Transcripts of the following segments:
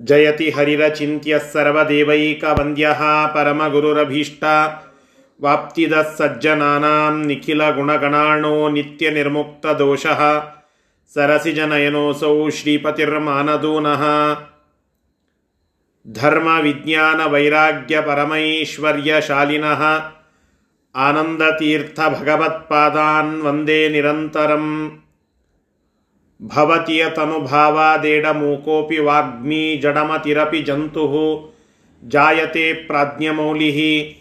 ಜಯತಿ ಹರಿರಚಿಂತ್ಯ ಸರ್ವದೇವೈಕ ವಂದ್ಯ ಪರಮಗುರುರಭೀಷ್ಟ ವಾಪ್ತಿದ ಸಜ್ಜನಾನಾಂ ನಿಖಿಲ ಗುಣಗಣಾಣೋ ನಿತ್ಯ ನಿರ್ಮುಕ್ತ ದೋಷಃ ಸರಸಿಜನಯನೋಸೌ ಶ್ರೀಪತಿರ್ಮಾನದೂನಃ ಧರ್ಮ ವಿಜ್ಞಾನ ವೈರಾಗ್ಯ ಪರಮೈಶ್ವರ್ಯಶಾಲಿನಃ ಆನಂದತೀರ್ಥ ಭಗವತ್ಪಾದಾನ್ ವಂದೇ ನಿರಂತರಂ यतनुभावादेडमूकोऽपि वाग्मी जडमतिरपि जन्तुः, जायते प्राज्ञमौलिः।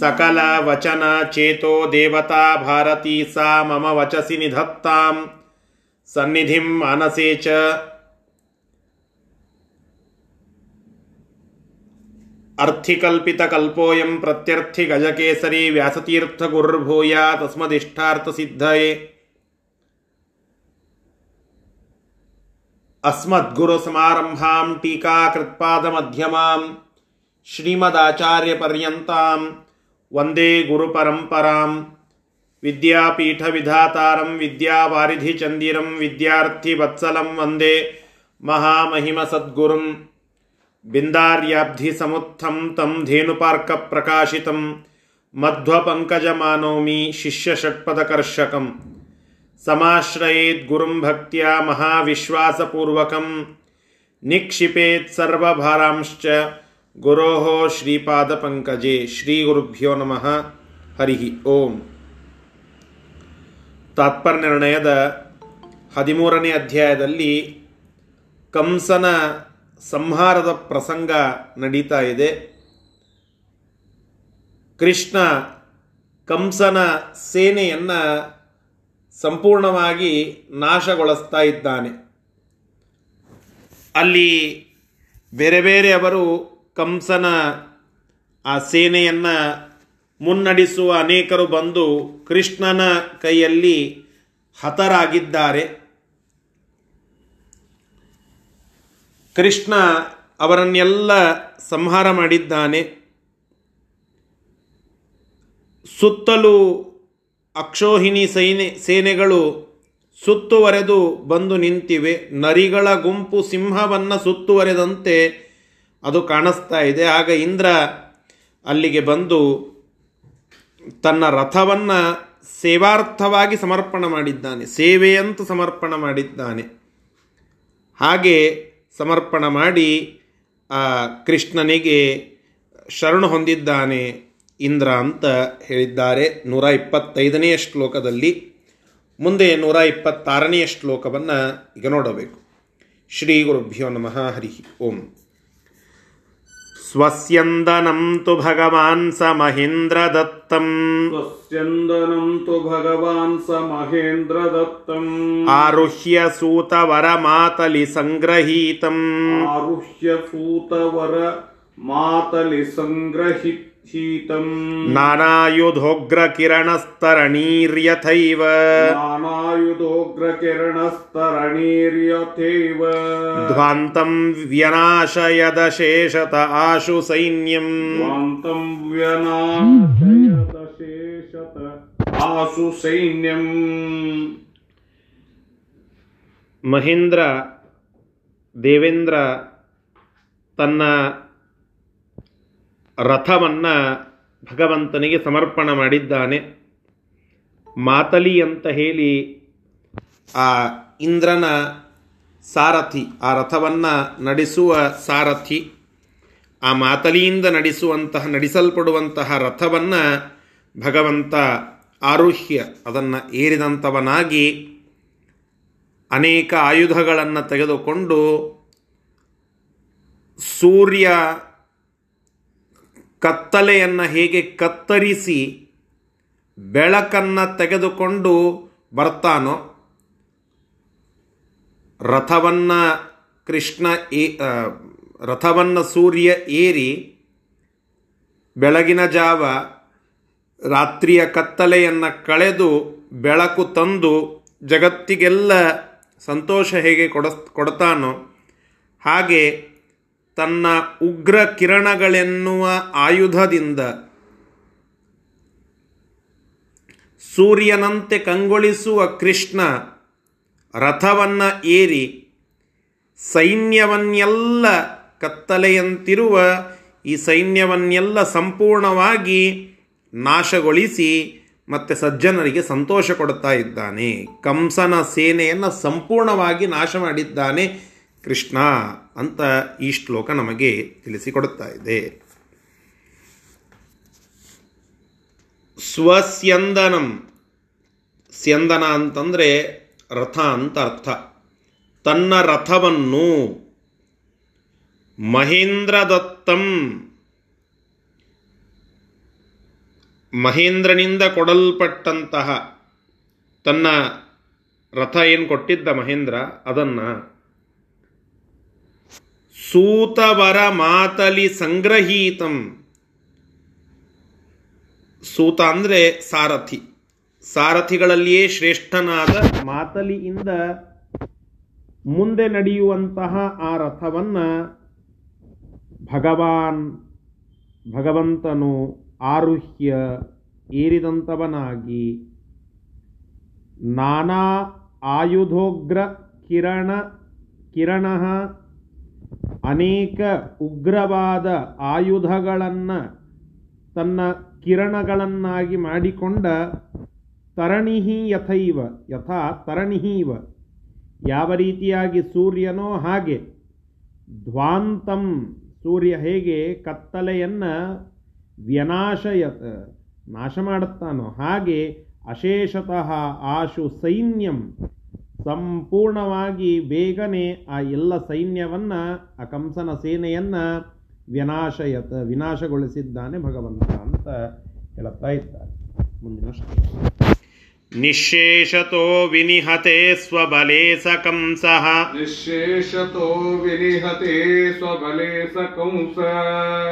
सकलवचनचेतो देवता भारती सा मम वचसि निधत्तां सन्निधिं मानसे च अर्थिकल्पितकल्पोऽयं प्रत्यर्थिगजकेसरी व्यासतीर्थगुरुर्भूया तस्मदिष्टार्थसिद्धये अस्मद्गुरुसमारम्भां टीकाकृत्पादमध्यमां श्रीमदाचार्यपर्यन्तां वंदे गुरुपरम्परां विद्यापीठविधातारं विद्यावारिधिचन्दिरं विद्यार्थिवत्सलं वंदे महामहिमसद्गुरुं बिन्दार्याब्धिसमुत्थं तं धेनुपार्कप्रकाशितं मध्वपङ्कजमानौमि शिष्यषट्पदकर्षकम् समाश्रयेद्गुरुं भक्त्या महाविश्वासपूर्वकं निक्षिपेत् सर्वभारांश्च ಗುರೋಹೋ ಶ್ರೀಪಾದಪಂಕಜೆ ಶ್ರೀ ಗುರುಭ್ಯೋ ನಮಃ ಹರಿ ಓಂ ತಾತ್ಪರ್ಯ ನಿರ್ಣಯದ ಹದಿಮೂರನೇ ಅಧ್ಯಾಯದಲ್ಲಿ ಕಂಸನ ಸಂಹಾರದ ಪ್ರಸಂಗ ನಡೀತಾ ಇದೆ ಕೃಷ್ಣ ಕಂಸನ ಸೇನೆಯನ್ನು ಸಂಪೂರ್ಣವಾಗಿ ನಾಶಗೊಳಿಸ್ತಾ ಇದ್ದಾನೆ. ಅಲ್ಲಿ ಬೇರೆ ಬೇರೆ ಅವರು ಕಂಸನ ಆ ಸೇನೆಯನ್ನು ಮುನ್ನಡೆಸುವ ಅನೇಕರು ಬಂದು ಕೃಷ್ಣನ ಕೈಯಲ್ಲಿ ಹತರಾಗಿದ್ದಾರೆ. ಕೃಷ್ಣ ಅವರನ್ನೆಲ್ಲ ಸಂಹಾರ ಮಾಡಿದ್ದಾನೆ. ಸುತ್ತಲೂ ಅಕ್ಷೋಹಿಣಿ ಸೈನೆ, ಸೇನೆಗಳು ಸುತ್ತುವರೆದು ಬಂದು ನಿಂತಿವೆ. ನರಿಗಳ ಗುಂಪು ಸಿಂಹವನ್ನು ಸುತ್ತುವರೆದಂತೆ ಅದು ಕಾಣಿಸ್ತಾ ಇದೆ. ಆಗ ಇಂದ್ರ ಅಲ್ಲಿಗೆ ಬಂದು ತನ್ನ ರಥವನ್ನು ಸೇವಾರ್ಥವಾಗಿ ಸಮರ್ಪಣ ಮಾಡಿದ್ದಾನೆ. ಸೇವೆಯಂತ ಸಮರ್ಪಣ ಮಾಡಿದ್ದಾನೆ. ಹಾಗೆ ಸಮರ್ಪಣ ಮಾಡಿ ಕೃಷ್ಣನಿಗೆ ಶರಣು ಹೊಂದಿದ್ದಾನೆ. ಇಂದ್ರ ಅಂತ ಹೇಳಿದ್ದಾರೆ ನೂರ ಇಪ್ಪತ್ತೈದನೆಯ ಶ್ಲೋಕದಲ್ಲಿ ಮುಂದೆ ನೂರ ಇಪ್ಪತ್ತಾರನೆಯ ಶ್ಲೋಕವನ್ನು ಈಗ ನೋಡಬೇಕು ಶ್ರೀ ಗುರುಭ್ಯೋ ನಮಃ ಹರಿ ಓಂ स्वस्यन्दनं तु भगवान् स महेन्द्रदत्तम् स्वस्यन्दनं तु भगवान् स महेन्द्रदत्तम् आरुह्य सूतवरमातलि सङ्ग्रहीतम् आरुह्य सूतवर मातलि सङ्ग्रहीतम् नानायुधोग्रकिरणस्तरणीर्यथैव नानायुधोग्रकिरणस्तरणीर्यथैव ध्वान्तं व्यनाशयदशेषत आशु सैन्यम् स्वान्तं व्यनाशयदशेषत आसु सैन्यम् ಮಹೇಂದ್ರ ದೇವೇಂದ್ರ ತನ್ನ ರಥವನ್ನು ಭಗವಂತನಿಗೆ ಸಮರ್ಪಣ ಮಾಡಿದ್ದಾನೆ. ಮಾತಲಿ ಅಂತ ಹೇಳಿ ಆ ಇಂದ್ರನ ಸಾರಥಿ, ಆ ರಥವನ್ನು ನಡೆಸುವ ಸಾರಥಿ, ಆ ಮಾತಲಿಯಿಂದ ನಡೆಸುವಂತಹ, ನಡೆಸಲ್ಪಡುವಂತಹ ರಥವನ್ನು ಭಗವಂತ ಆರುಹ್ಯ, ಅದನ್ನು ಏರಿದಂಥವನಾಗಿ ಅನೇಕ ಆಯುಧಗಳನ್ನು ತೆಗೆದುಕೊಂಡು ಸೂರ್ಯ ಕತ್ತಲೆಯನ್ನು ಹೇಗೆ ಕತ್ತರಿಸಿ ಬೆಳಕನ್ನು ತೆಗೆದುಕೊಂಡು ಬರ್ತಾನೋ, ರಥವನ್ನು ಕೃಷ್ಣ ಏ ರಥವನ್ನು ಸೂರ್ಯ ಏರಿ ಬೆಳಗಿನ ಜಾವ ರಾತ್ರಿಯ ಕತ್ತಲೆಯನ್ನು ಕಳೆದು ಬೆಳಕು ತಂದು ಜಗತ್ತಿಗೆಲ್ಲ ಸಂತೋಷ ಹೇಗೆ ಕೊಡ ಕೊಡ್ತಾನೋ ಹಾಗೆ ತನ್ನ ಉಗ್ರ ಕಿರಣಗಳೆನ್ನುವ ಆಯುಧದಿಂದ ಸೂರ್ಯನಂತೆ ಕಂಗೊಳಿಸುವ ಕೃಷ್ಣ ರಥವನ್ನು ಏರಿ ಸೈನ್ಯವನ್ನೆಲ್ಲ ಕತ್ತಲೆಯಂತಿರುವ ಈ ಸೈನ್ಯವನ್ನೆಲ್ಲ ಸಂಪೂರ್ಣವಾಗಿ ನಾಶಗೊಳಿಸಿ ಮತ್ತು ಸಜ್ಜನರಿಗೆ ಸಂತೋಷ ಕೊಡ್ತಾ ಇದ್ದಾನೆ. ಕಂಸನ ಸೇನೆಯನ್ನು ಸಂಪೂರ್ಣವಾಗಿ ನಾಶ ಮಾಡಿದ್ದಾನೆ. ಕೃಷ್ಣ ಅಂತ ಈ ಶ್ಲೋಕ ನಮಗೆ ತಿಳಿಸಿಕೊಡುತ್ತಾ ಇದೆ. ಸ್ವಸ್ಯಂದನಂ. ಸ್ಯಂದನ ಅಂತಂದರೆ ರಥ ಅಂತ ಅರ್ಥ. ತನ್ನ ರಥವನ್ನು ಮಹೇಂದ್ರದತ್ತಂ. ಮಹೇಂದ್ರನಿಂದ ಕೊಡಲ್ಪಟ್ಟಂತಹ ತನ್ನ ರಥ ಏನು ಕೊಟ್ಟಿದ್ದ ಮಹೇಂದ್ರ? ಅದನ್ನು ಸೂತವರ ಮಾತಲಿ ಸಂಗ್ರಹೀತಂ. ಸೂತ ಅಂದರೆ ಸಾರಥಿ. ಸಾರಥಿಗಳಲ್ಲಿಯೇ ಶ್ರೇಷ್ಠನಾದ ಮಾತಲಿಯಿಂದ ಮುಂದೆ ನಡೆಯುವಂತಹ ಆ ರಥವನ್ನು ಭಗವಾನ್ ಭಗವಂತನು ಆರುಹ್ಯ ಏರಿದಂಥವನಾಗಿ ನಾನಾ ಆಯುಧೋಗ್ರ ಕಿರಣ ಕಿರಣ ಅನೇಕ ಉಗ್ರವಾದ ಆಯುಧಗಳನ್ನು ತನ್ನ ಕಿರಣಗಳನ್ನಾಗಿ ಮಾಡಿಕೊಂಡ ತರಣಿಹಿ ಯಥೈವ, ಯಥಾ ತರಣಿಹೀವ. ಯಾವ ರೀತಿಯಾಗಿ ಸೂರ್ಯನೋ ಹಾಗೆ ಧ್ವಾಂತಂ ಸೂರ್ಯ ಹೇಗೆ ಕತ್ತಲೆಯನ್ನು ವ್ಯನಾಶಯತ ನಾಶ ಮಾಡುತ್ತಾನೋ ಹಾಗೆ ಅಶೇಷತಃ ಆಶು ಸೈನ್ಯಂ ಸಂಪೂರ್ಣವಾಗಿ ಬೇಗನೆ ಆ ಎಲ್ಲ ಸೈನ್ಯವನ್ನು, ಆ ಕಂಸನ ಸೇನೆಯನ್ನು ವಿನಾಶಯತ, ವಿನಾಶಗೊಳಿಸಿದ್ದಾನೆ ಭಗವಂತ ಅಂತ ಹೇಳುತ್ತಾ ಇದ್ದಾರೆ. ಮುಂದಿನ ನಿಶೇಷತೋ निःशेषतो विनिहते स्वबले सकंसः निःशेषतो विनिहते स्वबले सकंस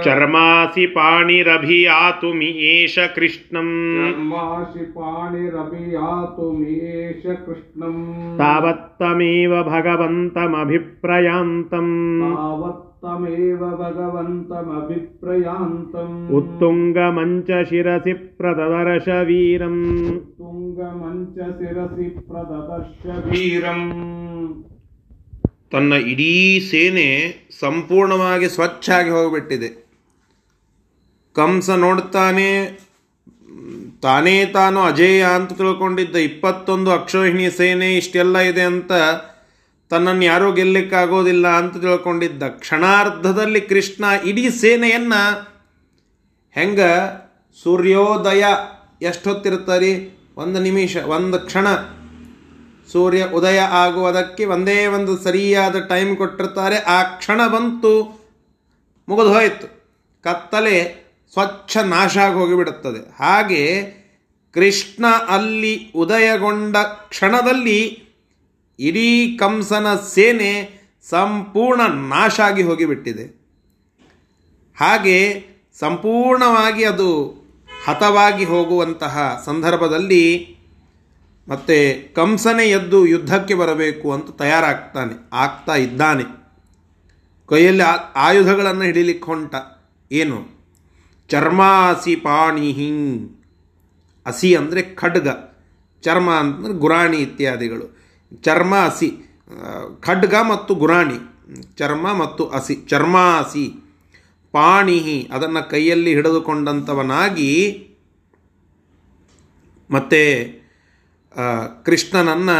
चर्मासि पाणिरभियातुमि एष कृष्णम्। चर्मासि पाणिरभियातुमि एष कृष्णम्। तावत्तमेव भगवन्तमभिप्रयान्तम्। तावत् तमेव भगवन्तमभिप्रयान्तम्। उत्तुङ्गमञ्च शिरसि प्रददर्श वीरम् ತನ್ನ ಇಡೀ ಸೇನೆ ಸಂಪೂರ್ಣವಾಗಿ ಸ್ವಚ್ಛಾಗಿ ಹೋಗಿಬಿಟ್ಟಿದೆ. ಕಂಸ ನೋಡ್ತಾನೆ, ತಾನೇ ತಾನು ಅಜೇಯ ಅಂತ ತಿಳ್ಕೊಂಡಿದ್ದ ಇಪ್ಪತ್ತೊಂದು ಅಕ್ಷೋಹಿಣಿ ಸೇನೆ ಇಷ್ಟೆಲ್ಲ ಇದೆ ಅಂತ ತನ್ನನ್ನು ಯಾರೂ ಗೆಲ್ಲಕ್ಕಾಗೋದಿಲ್ಲ ಅಂತ ತಿಳ್ಕೊಂಡಿದ್ದ ಕ್ಷಣಾರ್ಧದಲ್ಲಿ ಕೃಷ್ಣ ಇಡೀ ಸೇನೆಯನ್ನು ಹೆಂಗ ಸೂರ್ಯೋದಯ ಎಷ್ಟೊತ್ತಿರ್ತಾರೆ ಒಂದು ನಿಮಿಷ, ಒಂದು ಕ್ಷಣ. ಸೂರ್ಯ ಉದಯ ಆಗುವುದಕ್ಕೆ ಒಂದೇ ಒಂದು ಸರಿಯಾದ ಟೈಮ್ ಕೊಟ್ಟಿರ್ತಾರೆ. ಆ ಕ್ಷಣ ಬಂತು, ಮುಗಿದು ಹೋಯಿತು. ಕತ್ತಲೆ ಸ್ವಚ್ಛ ನಾಶ ಆಗಿ ಹೋಗಿಬಿಡುತ್ತದೆ ಹಾಗೆ ಕೃಷ್ಣ ಅಲ್ಲಿ ಉದಯಗೊಂಡ ಕ್ಷಣದಲ್ಲಿ ಇಡೀ ಕಂಸನ ಸೇನೆ ಸಂಪೂರ್ಣ ನಾಶ ಆಗಿ ಹೋಗಿಬಿಟ್ಟಿದೆ. ಹಾಗೆ ಸಂಪೂರ್ಣವಾಗಿ ಅದು ಹತವಾಗಿ ಹೋಗುವಂತಹ ಸಂದರ್ಭದಲ್ಲಿ ಮತ್ತೆ ಕಂಸನೇ ಎದ್ದು ಯುದ್ಧಕ್ಕೆ ಬರಬೇಕು ಅಂತ ತಯಾರಾಗ್ತಾನೆ, ಆಗ್ತಾ ಇದ್ದಾನೆ. ಕೈಯಲ್ಲಿ ಆಯುಧಗಳನ್ನು ಹಿಡಿಲಿಕ್ಕೆ ಹೊಂಟ. ಏನು? ಚರ್ಮಾಸಿ ಹಿಂಗ್ ಹಸಿ ಅಂದರೆ ಖಡ್ಗ. ಚರ್ಮ ಅಂತಂದರೆ ಗುರಾಣಿ ಇತ್ಯಾದಿಗಳು. ಚರ್ಮ ಹಸಿ ಖಡ್ಗ ಮತ್ತು ಗುರಾಣಿ. ಚರ್ಮ ಮತ್ತು ಹಸಿ ಚರ್ಮಾಸಿ. ಪಾಣಿಹಿ ಅದನ್ನು ಕೈಯಲ್ಲಿ ಹಿಡಿದುಕೊಂಡಂಥವನಾಗಿ ಮತ್ತೆ ಕೃಷ್ಣನನ್ನು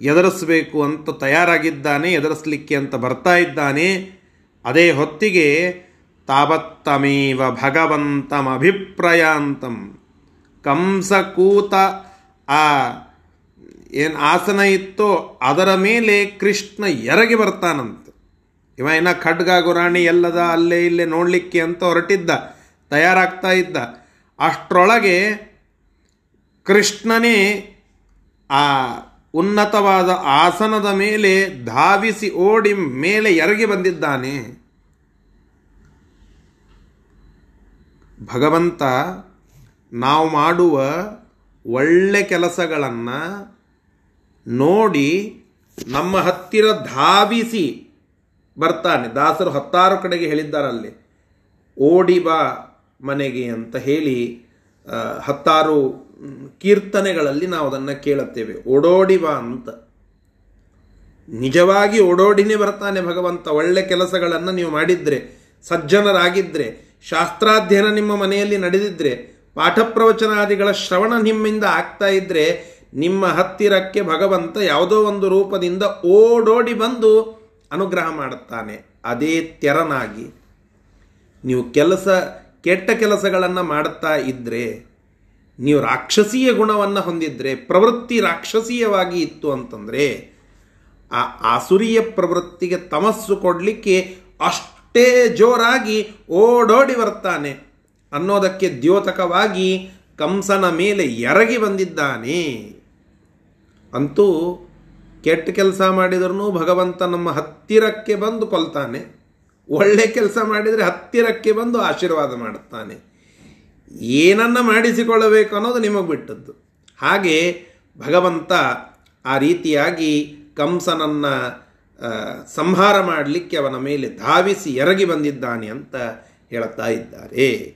ಎದುರಿಸಬೇಕು ಅಂತ ತಯಾರಾಗಿದ್ದಾನೆ, ಎದುರಿಸಲಿಕ್ಕೆ ಅಂತ ಬರ್ತಾ ಇದ್ದಾನೆ. ಅದೇ ಹೊತ್ತಿಗೆ ತಾವತ್ತಮೇವ ಭಗವಂತಮಭಿಪ್ರಯಾಂತಂ ಕಂಸಕೂತ ಆ, ಏನು ಆಸನ ಇತ್ತೋ ಅದರ ಮೇಲೆ ಕೃಷ್ಣ ಎರಗಿ ಬರ್ತಾನಂತೆ. ಇವ ಇನ್ನ ಖಡ್ಗ ಗುರಾಣಿ ಎಲ್ಲದ ಅಲ್ಲೇ ಇಲ್ಲೇ ನೋಡಲಿಕ್ಕೆ ಅಂತ ಹೊರಟಿದ್ದ, ತಯಾರಾಗ್ತಾ ಇದ್ದ. ಅಷ್ಟರೊಳಗೆ ಕೃಷ್ಣನೇ ಆ ಉನ್ನತವಾದ ಆಸನದ ಮೇಲೆ ಧಾವಿಸಿ ಓಡಿ ಮೇಲೆ ಎರಗಿ ಬಂದಿದ್ದಾನೆ. ಭಗವಂತ, ನಾವು ಮಾಡುವ ಒಳ್ಳೆ ಕೆಲಸಗಳನ್ನು ನೋಡಿ ನಮ್ಮ ಹತ್ತಿರ ಧಾವಿಸಿ ಬರ್ತಾನೆ. ದಾಸರು ಹತ್ತಾರು ಕಡೆಗೆ ಹೇಳಿದ್ದಾರಲ್ಲಿ ಓಡಿ ಬಾ ಮನೆಗೆ ಅಂತ ಹೇಳಿ ಹತ್ತಾರು ಕೀರ್ತನೆಗಳಲ್ಲಿ ನಾವು ಅದನ್ನು ಕೇಳುತ್ತೇವೆ. ಓಡೋಡಿ ಬಾ ಅಂತ. ನಿಜವಾಗಿ ಓಡೋಡಿನೇ ಬರ್ತಾನೆ ಭಗವಂತ. ಒಳ್ಳೆ ಕೆಲಸಗಳನ್ನು ನೀವು ಮಾಡಿದ್ರೆ ಸಜ್ಜನರಾಗಿದ್ದರೆ ಶಾಸ್ತ್ರಾಧ್ಯಯನ ನಿಮ್ಮ ಮನೆಯಲ್ಲಿ ನಡೆದಿದ್ರೆ, ಪಾಠ ಪ್ರವಚನಾದಿಗಳ ಶ್ರವಣ ನಿಮ್ಮಿಂದ ಆಗ್ತಾ ಇದ್ರೆ, ನಿಮ್ಮ ಹತ್ತಿರಕ್ಕೆ ಭಗವಂತ ಯಾವುದೋ ಒಂದು ರೂಪದಿಂದ ಓಡೋಡಿ ಬಂದು ಅನುಗ್ರಹ ಮಾಡುತ್ತಾನೆ. ಅದೇ ತೆರನಾಗಿ. ನೀವು ಕೆಲಸ, ಕೆಟ್ಟ ಕೆಲಸಗಳನ್ನು ಮಾಡುತ್ತಾ ಇದ್ದರೆ ನೀವು ರಾಕ್ಷಸೀಯ ಗುಣವನ್ನು ಹೊಂದಿದ್ದರೆ ಪ್ರವೃತ್ತಿ ರಾಕ್ಷಸೀಯವಾಗಿ ಇತ್ತು ಅಂತಂದರೆ, ಆ ಆಸುರಿಯ ಪ್ರವೃತ್ತಿಗೆ ತಮಸ್ಸು ಕೊಡಲಿಕ್ಕೆ ಅಷ್ಟೇ ಜೋರಾಗಿ ಓಡೋಡಿ ಬರ್ತಾನೆ. ಅನ್ನೋದಕ್ಕೆ ದ್ಯೋತಕವಾಗಿ ಕಂಸನ ಮೇಲೆ ಎರಗಿ ಬಂದಿದ್ದಾನೆ. ಅಂತೂ ಕೆಟ್ಟ ಕೆಲಸ ಮಾಡಿದ್ರೂ ಭಗವಂತ ನಮ್ಮ ಹತ್ತಿರಕ್ಕೆ ಬಂದು ಕೊಲ್ತಾನೆ. ಒಳ್ಳೆ ಕೆಲಸ ಮಾಡಿದರೆ ಹತ್ತಿರಕ್ಕೆ ಬಂದು ಆಶೀರ್ವಾದ ಮಾಡುತ್ತಾನೆ. ಏನನ್ನ ಮಾಡಿಸಿಕೊಳ್ಳಬೇಕು ಅನ್ನೋದು ನಿಮಗೆ ಬಿಟ್ಟದ್ದು. ಹಾಗೆ ಭಗವಂತ ಆ ರೀತಿಯಾಗಿ ಕಂಸನನ್ನು ಸಂಹಾರ ಮಾಡಲಿಕ್ಕೆ ಅವನ ಮೇಲೆ ಧಾವಿಸಿ ಎರಗಿ ಬಂದಿದ್ದಾನೆ ಅಂತ ಹೇಳ್ತಾ ಇದ್ದಾರೆ.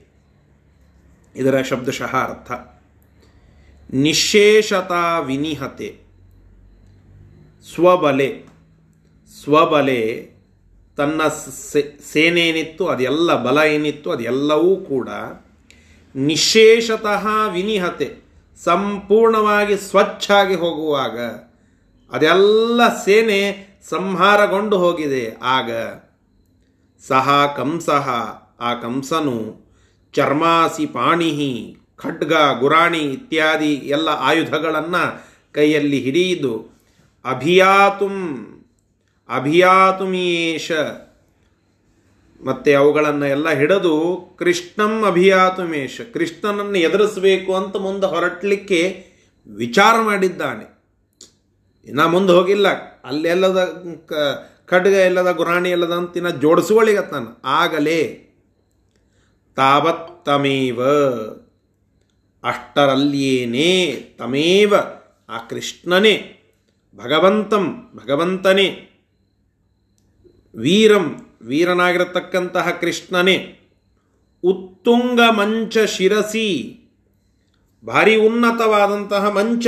ಇದರ ಶಬ್ದಶಃ ಅರ್ಥ. ನಿಶೇಷತಾ ವಿನಿಹತೆ. ಸ್ವಬಲೆ. ಸ್ವಬಲೆ ತನ್ನ ಸೇನೆ ಏನಿತ್ತು ಅದೆಲ್ಲ ಬಲ ಏನಿತ್ತು ಅದೆಲ್ಲವೂ ಕೂಡ ನಿಶೇಷತಃ ವಿನಿಹತೆ, ಸಂಪೂರ್ಣವಾಗಿ ಸ್ವಚ್ಛಾಗಿ ಹೋಗುವಾಗ ಅದೆಲ್ಲ ಸೇನೆ ಸಂಹಾರಗೊಂಡು ಹೋಗಿದೆ. ಆಗ ಸಹ ಕಂಸಃ, ಆ ಕಂಸನು ಚರ್ಮಾಸಿ ಪಾಣಿಹಿ, ಖಡ್ಗ, ಗುರಾಣಿ ಇತ್ಯಾದಿ ಎಲ್ಲ ಆಯುಧಗಳನ್ನು ಕೈಯಲ್ಲಿ ಹಿಡಿದು ಅಭಿಯಾತುಂ, ಅಭಿಯಾತುಮೀಯೇಷ. ಮತ್ತೆ ಅವುಗಳನ್ನು ಎಲ್ಲ ಹಿಡಿದು ಕೃಷ್ಣಂ ಅಭಿಯಾತುಮೇಶ ಕೃಷ್ಣನನ್ನು ಎದುರಿಸಬೇಕು ಅಂತ ಮುಂದೆ ಹೊರಟಲಿಕ್ಕೆ ವಿಚಾರ ಮಾಡಿದ್ದಾನೆ. ಇನ್ನು ಮುಂದೆ ಹೋಗಿಲ್ಲ. ಅಲ್ಲೆಲ್ಲದ ಖಡ್ಗ ಎಲ್ಲದ, ಗುರಾಣಿ ಎಲ್ಲದ ಅಂತ ಜೋಡಿಸುವಳಿಗೆ ಜೋಡಿಸ್ಕೊಳ್ಳಿಗತ್ತಾನ ಆಗಲೇ ತಾವತ್ತಮೇವ, ಅಷ್ಟರಲ್ಲಿಯೇನೇ ತಮೇವ ಆ ಕೃಷ್ಣನೇ. ಭಗವಂತಂ, ಭಗವಂತನೇ. ವೀರಂ, ವೀರನಾಗಿರತಕ್ಕಂತಹ ಕೃಷ್ಣನೇ. ಉತ್ತುಂಗ ಮಂಚ ಶಿರಸಿ. ಭಾರಿ ಉನ್ನತವಾದಂತಹ ಮಂಚ.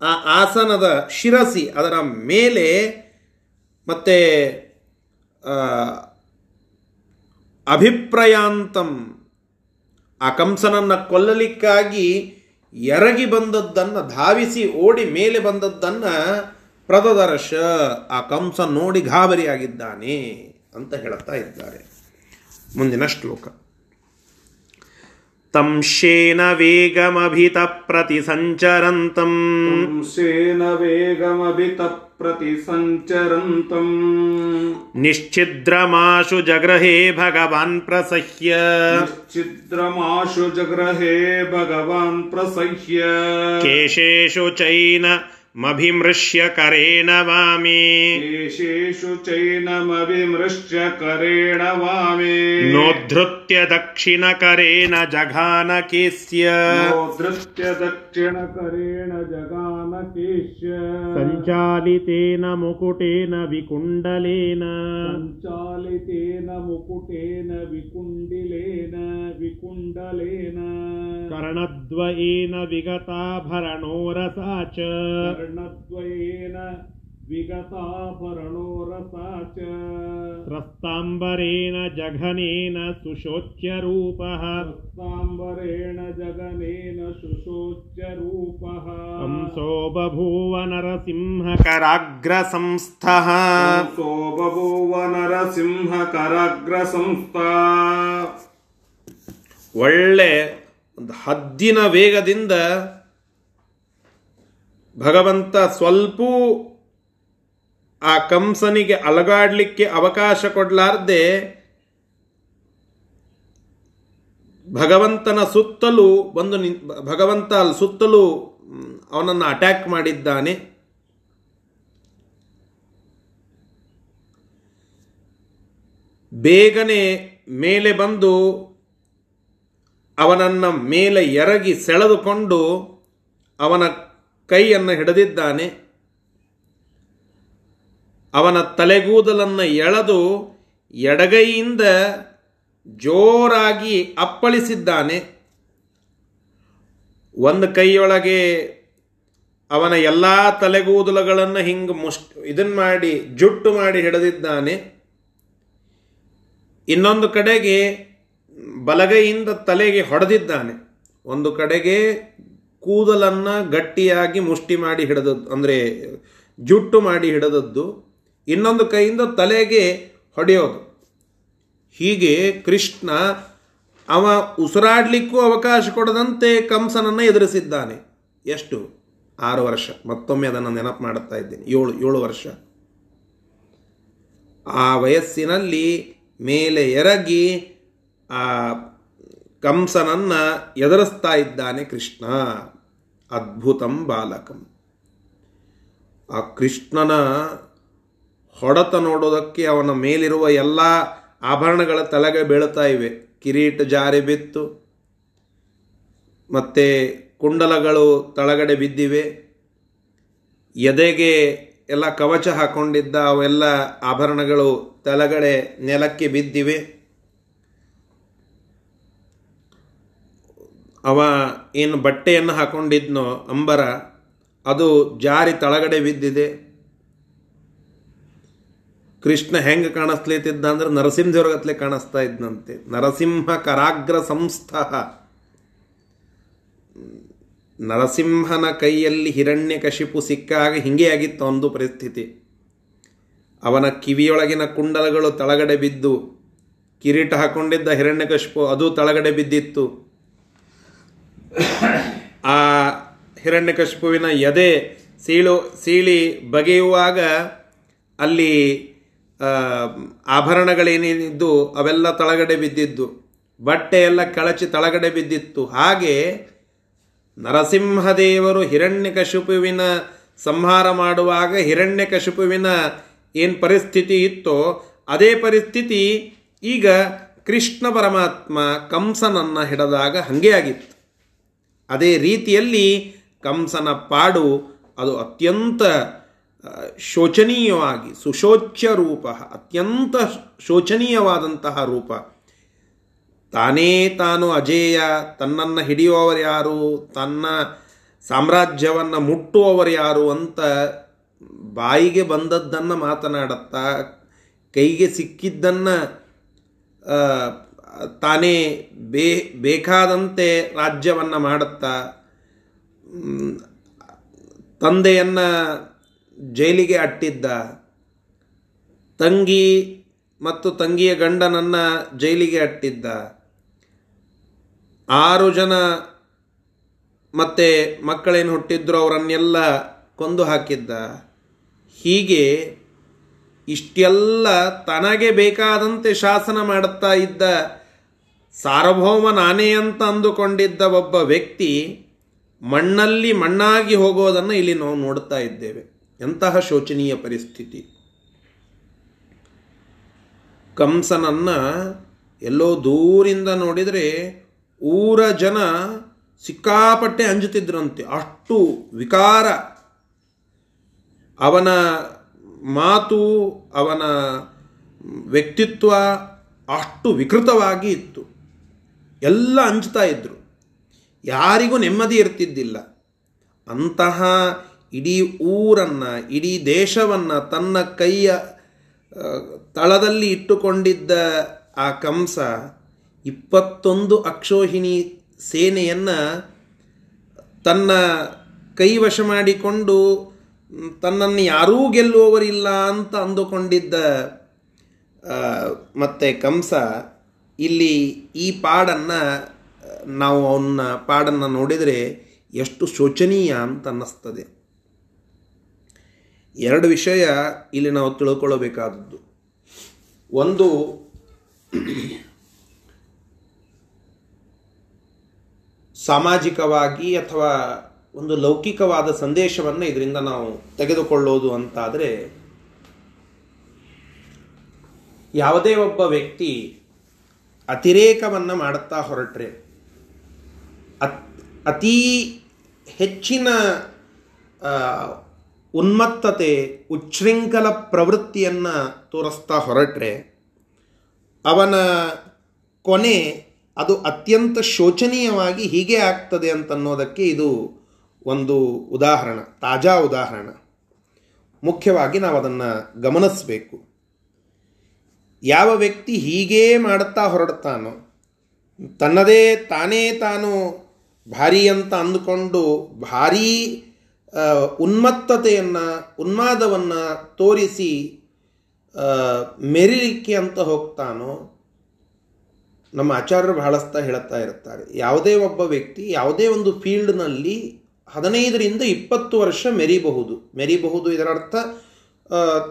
ಆ ಆಸನದ ಶಿರಸಿ, ಅದರ ಮೇಲೆ ಮತ್ತೆ ಅಭಿಪ್ರಾಯಾಂತಂ. ಆ ಕಂಸನನ್ನು ಕೊಲ್ಲಲಿಕ್ಕಾಗಿ ಎರಗಿ ಬಂದದ್ದನ್ನು, ಧಾವಿಸಿ ಓಡಿ ಮೇಲೆ ಬಂದದ್ದನ್ನು ಪ್ರದದರ್ಶ ಆ ಕಂಸ ನೋಡಿ ಗಾಬರಿಯಾಗಿದ್ದಾನೆ ಅಂತ ಹೇಳುತ್ತಾ ಇದ್ದಾರೆ. ಮುಂದಿನ ಶ್ಲೋಕ. ತಂಶೇನ ವೇಗಮಭಿತ ಪ್ರತಿ ಸಂಚರಂತಂ ಶೇನ ವೇಗಮಭಿತ ಪ್ರತಿ ಸಂಚರಂತಂ ನಿಶ್ಚಿದ್ರಮಾಶು ಜಗ್ರಹೇ ಭಗವಾನ್ ಪ್ರಸಹ್ಯ ನಿಶ್ಚಿದ್ರಮಾಶು ಜಗ್ರಹೇ ಭಗವಾನ್ ಪ್ರಸಹ್ಯ ಕೇಶೇಶು ಚೈನ ಮಭಿಮೃಶ್ಯ ಕರೇಣ ವಾಮೇ ಕೇಶೇಷು ಚೈನಮವಿಮೃಶ್ಯ ಕರೇಣ ವಾಮೇ धृत्य दक्षिणकरेण जघानकेस्य धृत्य दक्षिणकरेण जघानकेश सञ्चालितेन मुकुटेन विकुण्डलेन। सञ्चालितेन मुकुटेन विकुण्डिलेन विकुण्डलेन। कर्णद्वयेन विगताभरणोरसा च। कर्णद्वयेन ಕರ್ಣದ್ವಯೇನ ವಿಗತಾಭರಣೋರಸಾ ಚ सुशोच्यरूपः। ತ್ರಸ್ತಾಂಬರೇಣ ಜಘನೇನ ಸುಶೋಚ್ಯ ರೂಪಃ बभूव ಜಗನೇನ ಶುಶೋಚ್ಯ ರೂಪಃ ಹಂಸೋ ಬಭೂವ ನರಸಿಂಹಕರಾಗ್ರ ಸಂಸ್ಥಃ ಸೋ ಬಭೂವ ನರಸಿಂಹ ಸಂಸ್ಥಾ ಒಳ್ಳೆ ಒಂದು ಹದ್ದಿನ ವೇಗದಿಂದ ಭಗವಂತ ಸ್ವಲ್ಪ ಆ ಕಂಸನಿಗೆ ಅಲಗಾಡಲಿಕ್ಕೆ ಅವಕಾಶ ಕೊಡಲಾರ್ದೆ ಭಗವಂತನ ಸುತ್ತಲೂ ಬಂದು ನಿ ಭಗವಂತ ಅಲ್ಲಿ ಸುತ್ತಲೂ ಅವನನ್ನು ಅಟ್ಯಾಕ್ ಮಾಡಿದ್ದಾನೆ. ಬೇಗನೆ ಮೇಲೆ ಬಂದು ಅವನನ್ನು ಮೇಲೆ ಎರಗಿ ಸೆಳೆದುಕೊಂಡು ಅವನ ಕೈಯನ್ನು ಹಿಡಿದಿದ್ದಾನೆ. ಅವನ ತಲೆಗೂದಲನ್ನು ಎಳೆದು ಎಡಗೈಯಿಂದ ಜೋರಾಗಿ ಅಪ್ಪಳಿಸಿದ್ದಾನೆ. ಒಂದು ಕೈಯೊಳಗೆ ಅವನ ಎಲ್ಲ ತಲೆಗೂದಲಗಳನ್ನು ಹಿಂಗೆ ಮುಷ್ ಇದನ್ನು ಮಾಡಿ, ಜುಟ್ಟು ಮಾಡಿ ಹಿಡಿದಿದ್ದಾನೆ. ಇನ್ನೊಂದು ಕಡೆಗೆ ಬಲಗೈಯಿಂದ ತಲೆಗೆ ಹೊಡೆದಿದ್ದಾನೆ. ಒಂದು ಕಡೆಗೆ ಕೂದಲನ್ನು ಗಟ್ಟಿಯಾಗಿ ಮುಷ್ಟಿ ಮಾಡಿ ಹಿಡಿದದ್ದು, ಅಂದರೆ ಜುಟ್ಟು ಮಾಡಿ ಹಿಡಿದದ್ದು. ಇನ್ನೊಂದು ಕೈಯಿಂದ ತಲೆಗೆ ಹೊಡೆಯೋದು. ಹೀಗೆ ಕೃಷ್ಣ ಅವ ಉಸಿರಾಡಲಿಕ್ಕೂ ಅವಕಾಶ ಕೊಡದಂತೆ ಕಂಸನನ್ನು ಎದುರಿಸಿದ್ದಾನೆ. ಎಷ್ಟು? ಆರು ವರ್ಷ. ಮತ್ತೊಮ್ಮೆ ಅದನ್ನು ನೆನಪು ಮಾಡುತ್ತಾ ಇದ್ದೇನೆ. ಏಳು ಏಳು ವರ್ಷ. ಆ ವಯಸ್ಸಿನಲ್ಲಿ ಮೇಲೆ ಎರಗಿ ಆ ಕಂಸನನ್ನು ಎದುರಿಸ್ತಾ ಇದ್ದಾನೆ ಕೃಷ್ಣ. ಅದ್ಭುತಂ ಬಾಲಕಂ. ಆ ಕೃಷ್ಣನ ಹೊಡೆತ ನೋಡೋದಕ್ಕೆ ಅವನ ಮೇಲಿರುವ ಎಲ್ಲ ಆಭರಣಗಳ ತಲೆಗೆ ಬೀಳುತ್ತಾ ಇವೆ. ಕಿರೀಟ ಜಾರಿ ಬಿತ್ತು. ಮತ್ತು ಕುಂಡಲಗಳು ತಳಗಡೆ ಬಿದ್ದಿವೆ. ಎದೆಗೆ ಎಲ್ಲ ಕವಚ ಹಾಕೊಂಡಿದ್ದ ಅವೆಲ್ಲ ಆಭರಣಗಳು ತಳಗಡೆ ನೆಲಕ್ಕೆ ಬಿದ್ದಿವೆ. ಅವ ಏನು ಬಟ್ಟೆಯನ್ನು ಹಾಕೊಂಡಿದ್ನೋ ಅಂಬರ, ಅದು ಜಾರಿ ತಳಗಡೆ ಬಿದ್ದಿದೆ. ಕೃಷ್ಣ ಹೆಂಗೆ ಕಾಣಿಸ್ಲೇತಿದ್ದ ಅಂದ್ರೆ ನರಸಿಂಹದೇವ್ರಗತ್ಲೆ ಕಾಣಿಸ್ತಾ ಇದ್ದಂತೆ ನರಸಿಂಹ ಕರಾಗ್ರ ಸಂಸ್ಥ. ನರಸಿಂಹನ ಕೈಯಲ್ಲಿ ಹಿರಣ್ಯ ಕಶಿಪು ಸಿಕ್ಕಾಗ ಹಿಂಗೆ ಆಗಿತ್ತು ಒಂದು ಪರಿಸ್ಥಿತಿ. ಅವನ ಕಿವಿಯೊಳಗಿನ ಕುಂಡಲಗಳು ತಳಗಡೆ ಬಿದ್ದು, ಕಿರೀಟ ಹಾಕೊಂಡಿದ್ದ ಹಿರಣ್ಯಕಶಿಪು ಅದು ತಳಗಡೆ ಬಿದ್ದಿತ್ತು. ಆ ಹಿರಣ್ಯಕಶಿಪುವಿನ ಎದೆ ಸೀಳು, ಸೀಳಿ ಬಗೆಯುವಾಗ ಅಲ್ಲಿ ಆಭರಣಗಳೇನೇನಿದ್ದು ಅವೆಲ್ಲ ತಳಗಡೆ ಬಿದ್ದಿದ್ದು. ಬಟ್ಟೆ ಎಲ್ಲ ಕಳಚಿ ತಳಗಡೆ ಬಿದ್ದಿತ್ತು. ಹಾಗೆ ನರಸಿಂಹದೇವರು ಹಿರಣ್ಯಕಶಿಪುವಿನ ಸಂಹಾರ ಮಾಡುವಾಗ ಹಿರಣ್ಯಕಶಿಪುವಿನ ಏನು ಪರಿಸ್ಥಿತಿ ಇತ್ತೋ ಅದೇ ಪರಿಸ್ಥಿತಿ ಈಗ ಕೃಷ್ಣ ಪರಮಾತ್ಮ ಕಂಸನನ್ನು ಹಿಡಿದಾಗ ಹಾಗೆ ಆಗಿತ್ತು. ಅದೇ ರೀತಿಯಲ್ಲಿ ಕಂಸನ ಪಾಡು ಅದು ಅತ್ಯಂತ ಶೋಚನೀಯವಾಗಿ, ಸುಶೋಚ್ಯ ರೂಪ, ಅತ್ಯಂತ ಶೋಚನೀಯವಾದಂತಹ ರೂಪ. ತಾನೇ ತಾನು ಅಜೇಯ, ತನ್ನನ್ನು ಹಿಡಿಯುವವರು ಯಾರು, ತನ್ನ ಸಾಮ್ರಾಜ್ಯವನ್ನು ಮುಟ್ಟುವವರು ಯಾರು ಅಂತ ಬಾಯಿಗೆ ಬಂದದ್ದನ್ನು ಮಾತನಾಡುತ್ತಾ, ಕೈಗೆ ಸಿಕ್ಕಿದ್ದನ್ನು ತಾನೇ ಬೇ, ಬೇಕಾದಂತೆ ರಾಜ್ಯವನ್ನು ಮಾಡುತ್ತಾ ತಂದೆಯನ್ನು ಜೈಲಿಗೆ ಅಟ್ಟಿದ್ದ ತಂಗಿ ಮತ್ತು ತಂಗಿಯ ಗಂಡನನ್ನು ಜೈಲಿಗೆ ಅಟ್ಟಿದ್ದ. ಆರು ಜನ ಮತ್ತೆ ಮಕ್ಕಳೇನು ಹುಟ್ಟಿದ್ರು ಅವರನ್ನೆಲ್ಲ ಕೊಂದು ಹಾಕಿದ್ದ. ಹೀಗೆ ಇಷ್ಟೆಲ್ಲ ತನಗೆ ಬೇಕಾದಂತೆ ಶಾಸನ ಮಾಡುತ್ತಾ ಇದ್ದ ಸಾರ್ವಭೌಮ ನಾನೇ ಅಂತ ಅಂದುಕೊಂಡಿದ್ದ ಒಬ್ಬ ವ್ಯಕ್ತಿ ಮಣ್ಣಲ್ಲಿ ಮಣ್ಣಾಗಿ ಹೋಗೋದನ್ನು ಇಲ್ಲಿ ನಾವು ನೋಡ್ತಾ ಇದ್ದೇವೆ. ಎಂತಹ ಶೋಚನೀಯ ಪರಿಸ್ಥಿತಿ? ಕಂಸನನ್ನ ಎಲ್ಲೋ ದೂರಿಂದ ನೋಡಿದರೆ ಊರ ಜನ ಸಿಕ್ಕಾಪಟ್ಟೆ ಅಂಜುತ್ತಿದ್ರಂತೆ, ಅಷ್ಟು ವಿಕಾರ. ಅವನ ಮಾತು, ಅವನ ವ್ಯಕ್ತಿತ್ವ ಅಷ್ಟು ವಿಕೃತವಾಗಿ ಇತ್ತು. ಎಲ್ಲ ಅಂಜುತ್ತಾ ಇದ್ರು. ಯಾರಿಗೂ ನೆಮ್ಮದಿ ಇರ್ತಿದ್ದಿಲ್ಲ. ಅಂತಹ ಇಡೀ ಊರನ್ನು, ಇಡೀ ದೇಶವನ್ನು ತನ್ನ ಕೈಯ ತಳದಲ್ಲಿ ಇಟ್ಟುಕೊಂಡಿದ್ದ ಆ ಕಂಸ ಇಪ್ಪತ್ತೊಂದು ಅಕ್ಷೋಹಿಣಿ ಸೇನೆಯನ್ನು ತನ್ನ ಕೈವಶ ಮಾಡಿಕೊಂಡು, ತನ್ನನ್ನು ಯಾರೂ ಗೆಲ್ಲುವವರಿಲ್ಲ ಅಂತ ಅಂದುಕೊಂಡಿದ್ದ ಮತ್ತೆ ಕಂಸ ಇಲ್ಲಿ ಈ ಪಾಡನ್ನು, ನಾವು ಅವನ್ನ ಪಾಡನ್ನು ನೋಡಿದರೆ ಎಷ್ಟು ಶೋಚನೀಯ ಅಂತ ಅನ್ನಿಸ್ತದೆ. ಎರಡು ವಿಷಯ ಇಲ್ಲಿ ನಾವು ತಿಳ್ಕೊಳ್ಳಬೇಕಾದದ್ದು. ಒಂದು, ಸಾಮಾಜಿಕವಾಗಿ ಅಥವಾ ಒಂದು ಲೌಕಿಕವಾದ ಸಂದೇಶವನ್ನು ಇದರಿಂದ ನಾವು ತೆಗೆದುಕೊಳ್ಳೋದು ಅಂತಾದರೆ, ಯಾವುದೇ ಒಬ್ಬ ವ್ಯಕ್ತಿ ಅತಿರೇಕವನ್ನು ಮಾಡುತ್ತಾ ಹೊರಟ್ರೆ, ಅತ್, ಅತೀ ಹೆಚ್ಚಿನ ಉನ್ಮತ್ತತೆ, ಉಚ್ಛೃಂಖಲ ಪ್ರವೃತ್ತಿಯನ್ನು ತೋರಿಸ್ತಾ ಹೊರಟ್ರೆ ಅವನ ಕೊನೆ ಅದು ಅತ್ಯಂತ ಶೋಚನೀಯವಾಗಿ ಹೀಗೆ ಆಗ್ತದೆ ಅಂತನ್ನೋದಕ್ಕೆ ಇದು ಒಂದು ಉದಾಹರಣ, ತಾಜಾ ಉದಾಹರಣ. ಮುಖ್ಯವಾಗಿ ನಾವು ಅದನ್ನು ಗಮನಿಸಬೇಕು. ಯಾವ ವ್ಯಕ್ತಿ ಹೀಗೇ ಮಾಡುತ್ತಾ ಹೊರಡ್ತಾನೋ, ತನ್ನದೇ ತಾನೇ ತಾನು ಭಾರಿ ಅಂತ ಅಂದುಕೊಂಡು ಭಾರೀ ಉನ್ಮತ್ತತೆಯನ್ನು, ಉನ್ಮಾದವನ್ನು ತೋರಿಸಿ ಮೆರಿಲಿಕ್ಕೆ ಅಂತ ಹೋಗ್ತಾನೋ, ನಮ್ಮ ಆಚಾರ್ಯರು ಬಹಳಸ್ತ ಹೇಳುತ್ತಾ ಇರ್ತಾರೆ ಯಾವುದೇ ಒಬ್ಬ ವ್ಯಕ್ತಿ ಯಾವುದೇ ಒಂದು ಫೀಲ್ಡ್ನಲ್ಲಿ ಹದಿನೈದರಿಂದ ಇಪ್ಪತ್ತು ವರ್ಷ ಮೆರಿಬಹುದು. ಮೆರಿಬಹುದು ಇದರರ್ಥ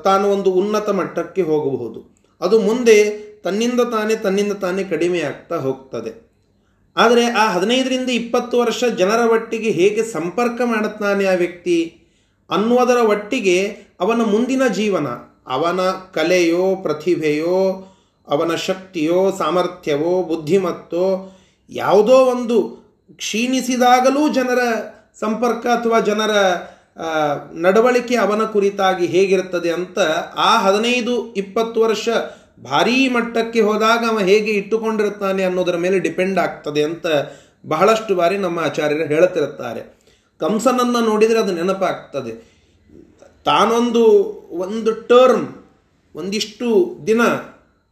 ತಾನು ಒಂದು ಉನ್ನತ ಮಟ್ಟಕ್ಕೆ ಹೋಗಬಹುದು. ಅದು ಮುಂದೆ ತನ್ನಿಂದ ತಾನೇ ತನ್ನಿಂದ ತಾನೇ ಕಡಿಮೆ ಆಗ್ತಾ ಹೋಗ್ತದೆ. ಆದರೆ ಆ ಹದಿನೈದರಿಂದ ಇಪ್ಪತ್ತು ವರ್ಷ ಜನರ ಒಟ್ಟಿಗೆ ಹೇಗೆ ಸಂಪರ್ಕ ಮಾಡುತ್ತಾನೆ ಆ ವ್ಯಕ್ತಿ ಅನ್ನುವುದರ ಒಟ್ಟಿಗೆ ಅವನ ಮುಂದಿನ ಜೀವನ, ಅವನ ಕಲೆಯೋ, ಪ್ರತಿಭೆಯೋ, ಅವನ ಶಕ್ತಿಯೋ, ಸಾಮರ್ಥ್ಯವೋ, ಬುದ್ಧಿಮತ್ತೋ, ಯಾವುದೋ ಒಂದು ಕ್ಷೀಣಿಸಿದಾಗಲೂ ಜನರ ಸಂಪರ್ಕ ಅಥವಾ ಜನರ ನಡವಳಿಕೆ ಅವನ ಕುರಿತಾಗಿ ಹೇಗಿರುತ್ತದೆ ಅಂತ ಆ ಹದಿನೈದು, ಇಪ್ಪತ್ತು ವರ್ಷ ಭಾರೀ ಮಟ್ಟಕ್ಕೆ ಹೋದಾಗ ಅವ ಹೇಗೆ ಇಟ್ಟುಕೊಂಡಿರುತ್ತಾನೆ ಅನ್ನೋದರ ಮೇಲೆ ಡಿಪೆಂಡ್ ಆಗ್ತದೆ ಅಂತ ಬಹಳಷ್ಟು ಬಾರಿ ನಮ್ಮ ಆಚಾರ್ಯರು ಹೇಳುತ್ತಿರುತ್ತಾರೆ ಕಂಸನನ್ನು ನೋಡಿದರೆ ಅದು ನೆನಪಾಗ್ತದೆ. ತಾನೊಂದು ಒಂದು ಟರ್ಮ್, ಒಂದಿಷ್ಟು ದಿನ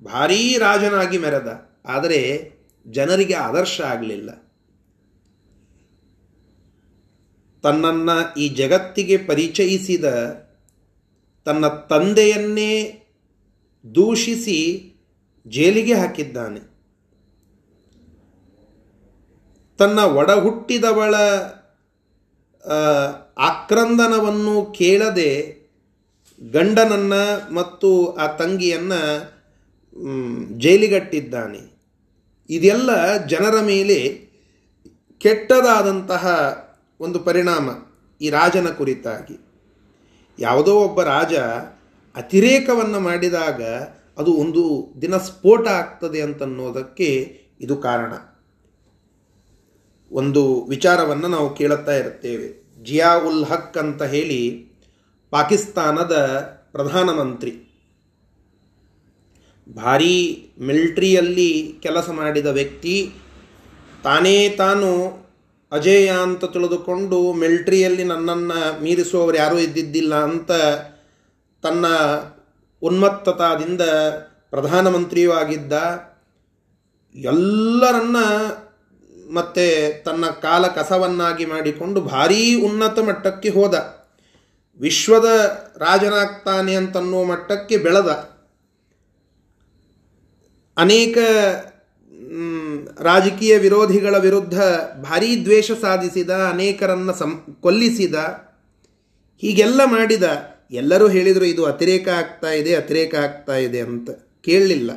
ಭಾರೀ ರಾಜನಾಗಿ ಮೆರೆದ. ಆದರೆ ಜನರಿಗೆ ಆದರ್ಶ ಆಗಲಿಲ್ಲ. ತನ್ನನ್ನು ಈ ಜಗತ್ತಿಗೆ ಪರಿಚಯಿಸಿದ ತನ್ನ ತಂದೆಯನ್ನೇ ದೂಷಿಸಿ ಜೈಲಿಗೆ ಹಾಕಿದ್ದಾನೆ. ತನ್ನ ಒಡ ಹುಟ್ಟಿದವಳ ಆಕ್ರಂದನವನ್ನು ಕೇಳದೆ ಗಂಡನನ್ನು ಮತ್ತು ಆ ತಂಗಿಯನ್ನು ಜೈಲಿಗಟ್ಟಿದ್ದಾನೆ. ಇದೆಲ್ಲ ಜನರ ಮೇಲೆ ಕೆಟ್ಟದಾದಂತಹ ಒಂದು ಪರಿಣಾಮ ಈ ರಾಜನ ಕುರಿತಾಗಿ. ಯಾವುದೋ ಒಬ್ಬ ರಾಜ ಅತಿರೇಕವನ್ನು ಮಾಡಿದಾಗ ಅದು ಒಂದು ದಿನ ಸ್ಫೋಟ ಆಗ್ತದೆ ಅಂತನ್ನೋದಕ್ಕೆ ಇದು ಕಾರಣ. ಒಂದು ವಿಚಾರವನ್ನು ನಾವು ಕೇಳುತ್ತಾ ಇರುತ್ತೇವೆ. ಜಿಯಾ ಉಲ್ ಹಕ್ ಅಂತ ಹೇಳಿ ಪಾಕಿಸ್ತಾನದ ಪ್ರಧಾನಮಂತ್ರಿ. ಭಾರೀ ಮಿಲ್ಟ್ರಿಯಲ್ಲಿ ಕೆಲಸ ಮಾಡಿದ ವ್ಯಕ್ತಿ ತಾನೇ ತಾನು ಅಜೇಯ ಅಂತ ತಿಳಿದುಕೊಂಡು ಮಿಲ್ಟ್ರಿಯಲ್ಲಿ ನನ್ನನ್ನು ಮೀರಿಸುವವರು ಯಾರೂ ಇದ್ದಿದ್ದಿಲ್ಲ ಅಂತ ತನ್ನ ಉನ್ಮತ್ತತಾದಿಂದ ಪ್ರಧಾನಮಂತ್ರಿಯೂ ಆಗಿದ್ದ ಎಲ್ಲರನ್ನ ಮತ್ತೆ ತನ್ನ ಕಾಲ ಕಸವನ್ನಾಗಿ ಮಾಡಿಕೊಂಡು ಭಾರೀ ಉನ್ನತ ಮಟ್ಟಕ್ಕೆ ಹೋದ. ವಿಶ್ವದ ರಾಜನಾಗ್ತಾನೆ ಅಂತನ್ನುವ ಮಟ್ಟಕ್ಕೆ ಬೆಳೆದ. ಅನೇಕ ರಾಜಕೀಯ ವಿರೋಧಿಗಳ ವಿರುದ್ಧ ಭಾರೀ ದ್ವೇಷ ಸಾಧಿಸಿದ, ಅನೇಕರನ್ನು ಸಂ, ಕೊಲ್ಲಿಸಿದ, ಹೀಗೆಲ್ಲ ಮಾಡಿದ ಎಲ್ಲರೂ ಹೇಳಿದರು ಇದು ಅತಿರೇಕ ಆಗ್ತಾ ಇದೆ, ಅತಿರೇಕ ಆಗ್ತಾ ಇದೆ ಅಂತ ಕೇಳಲಿಲ್ಲ.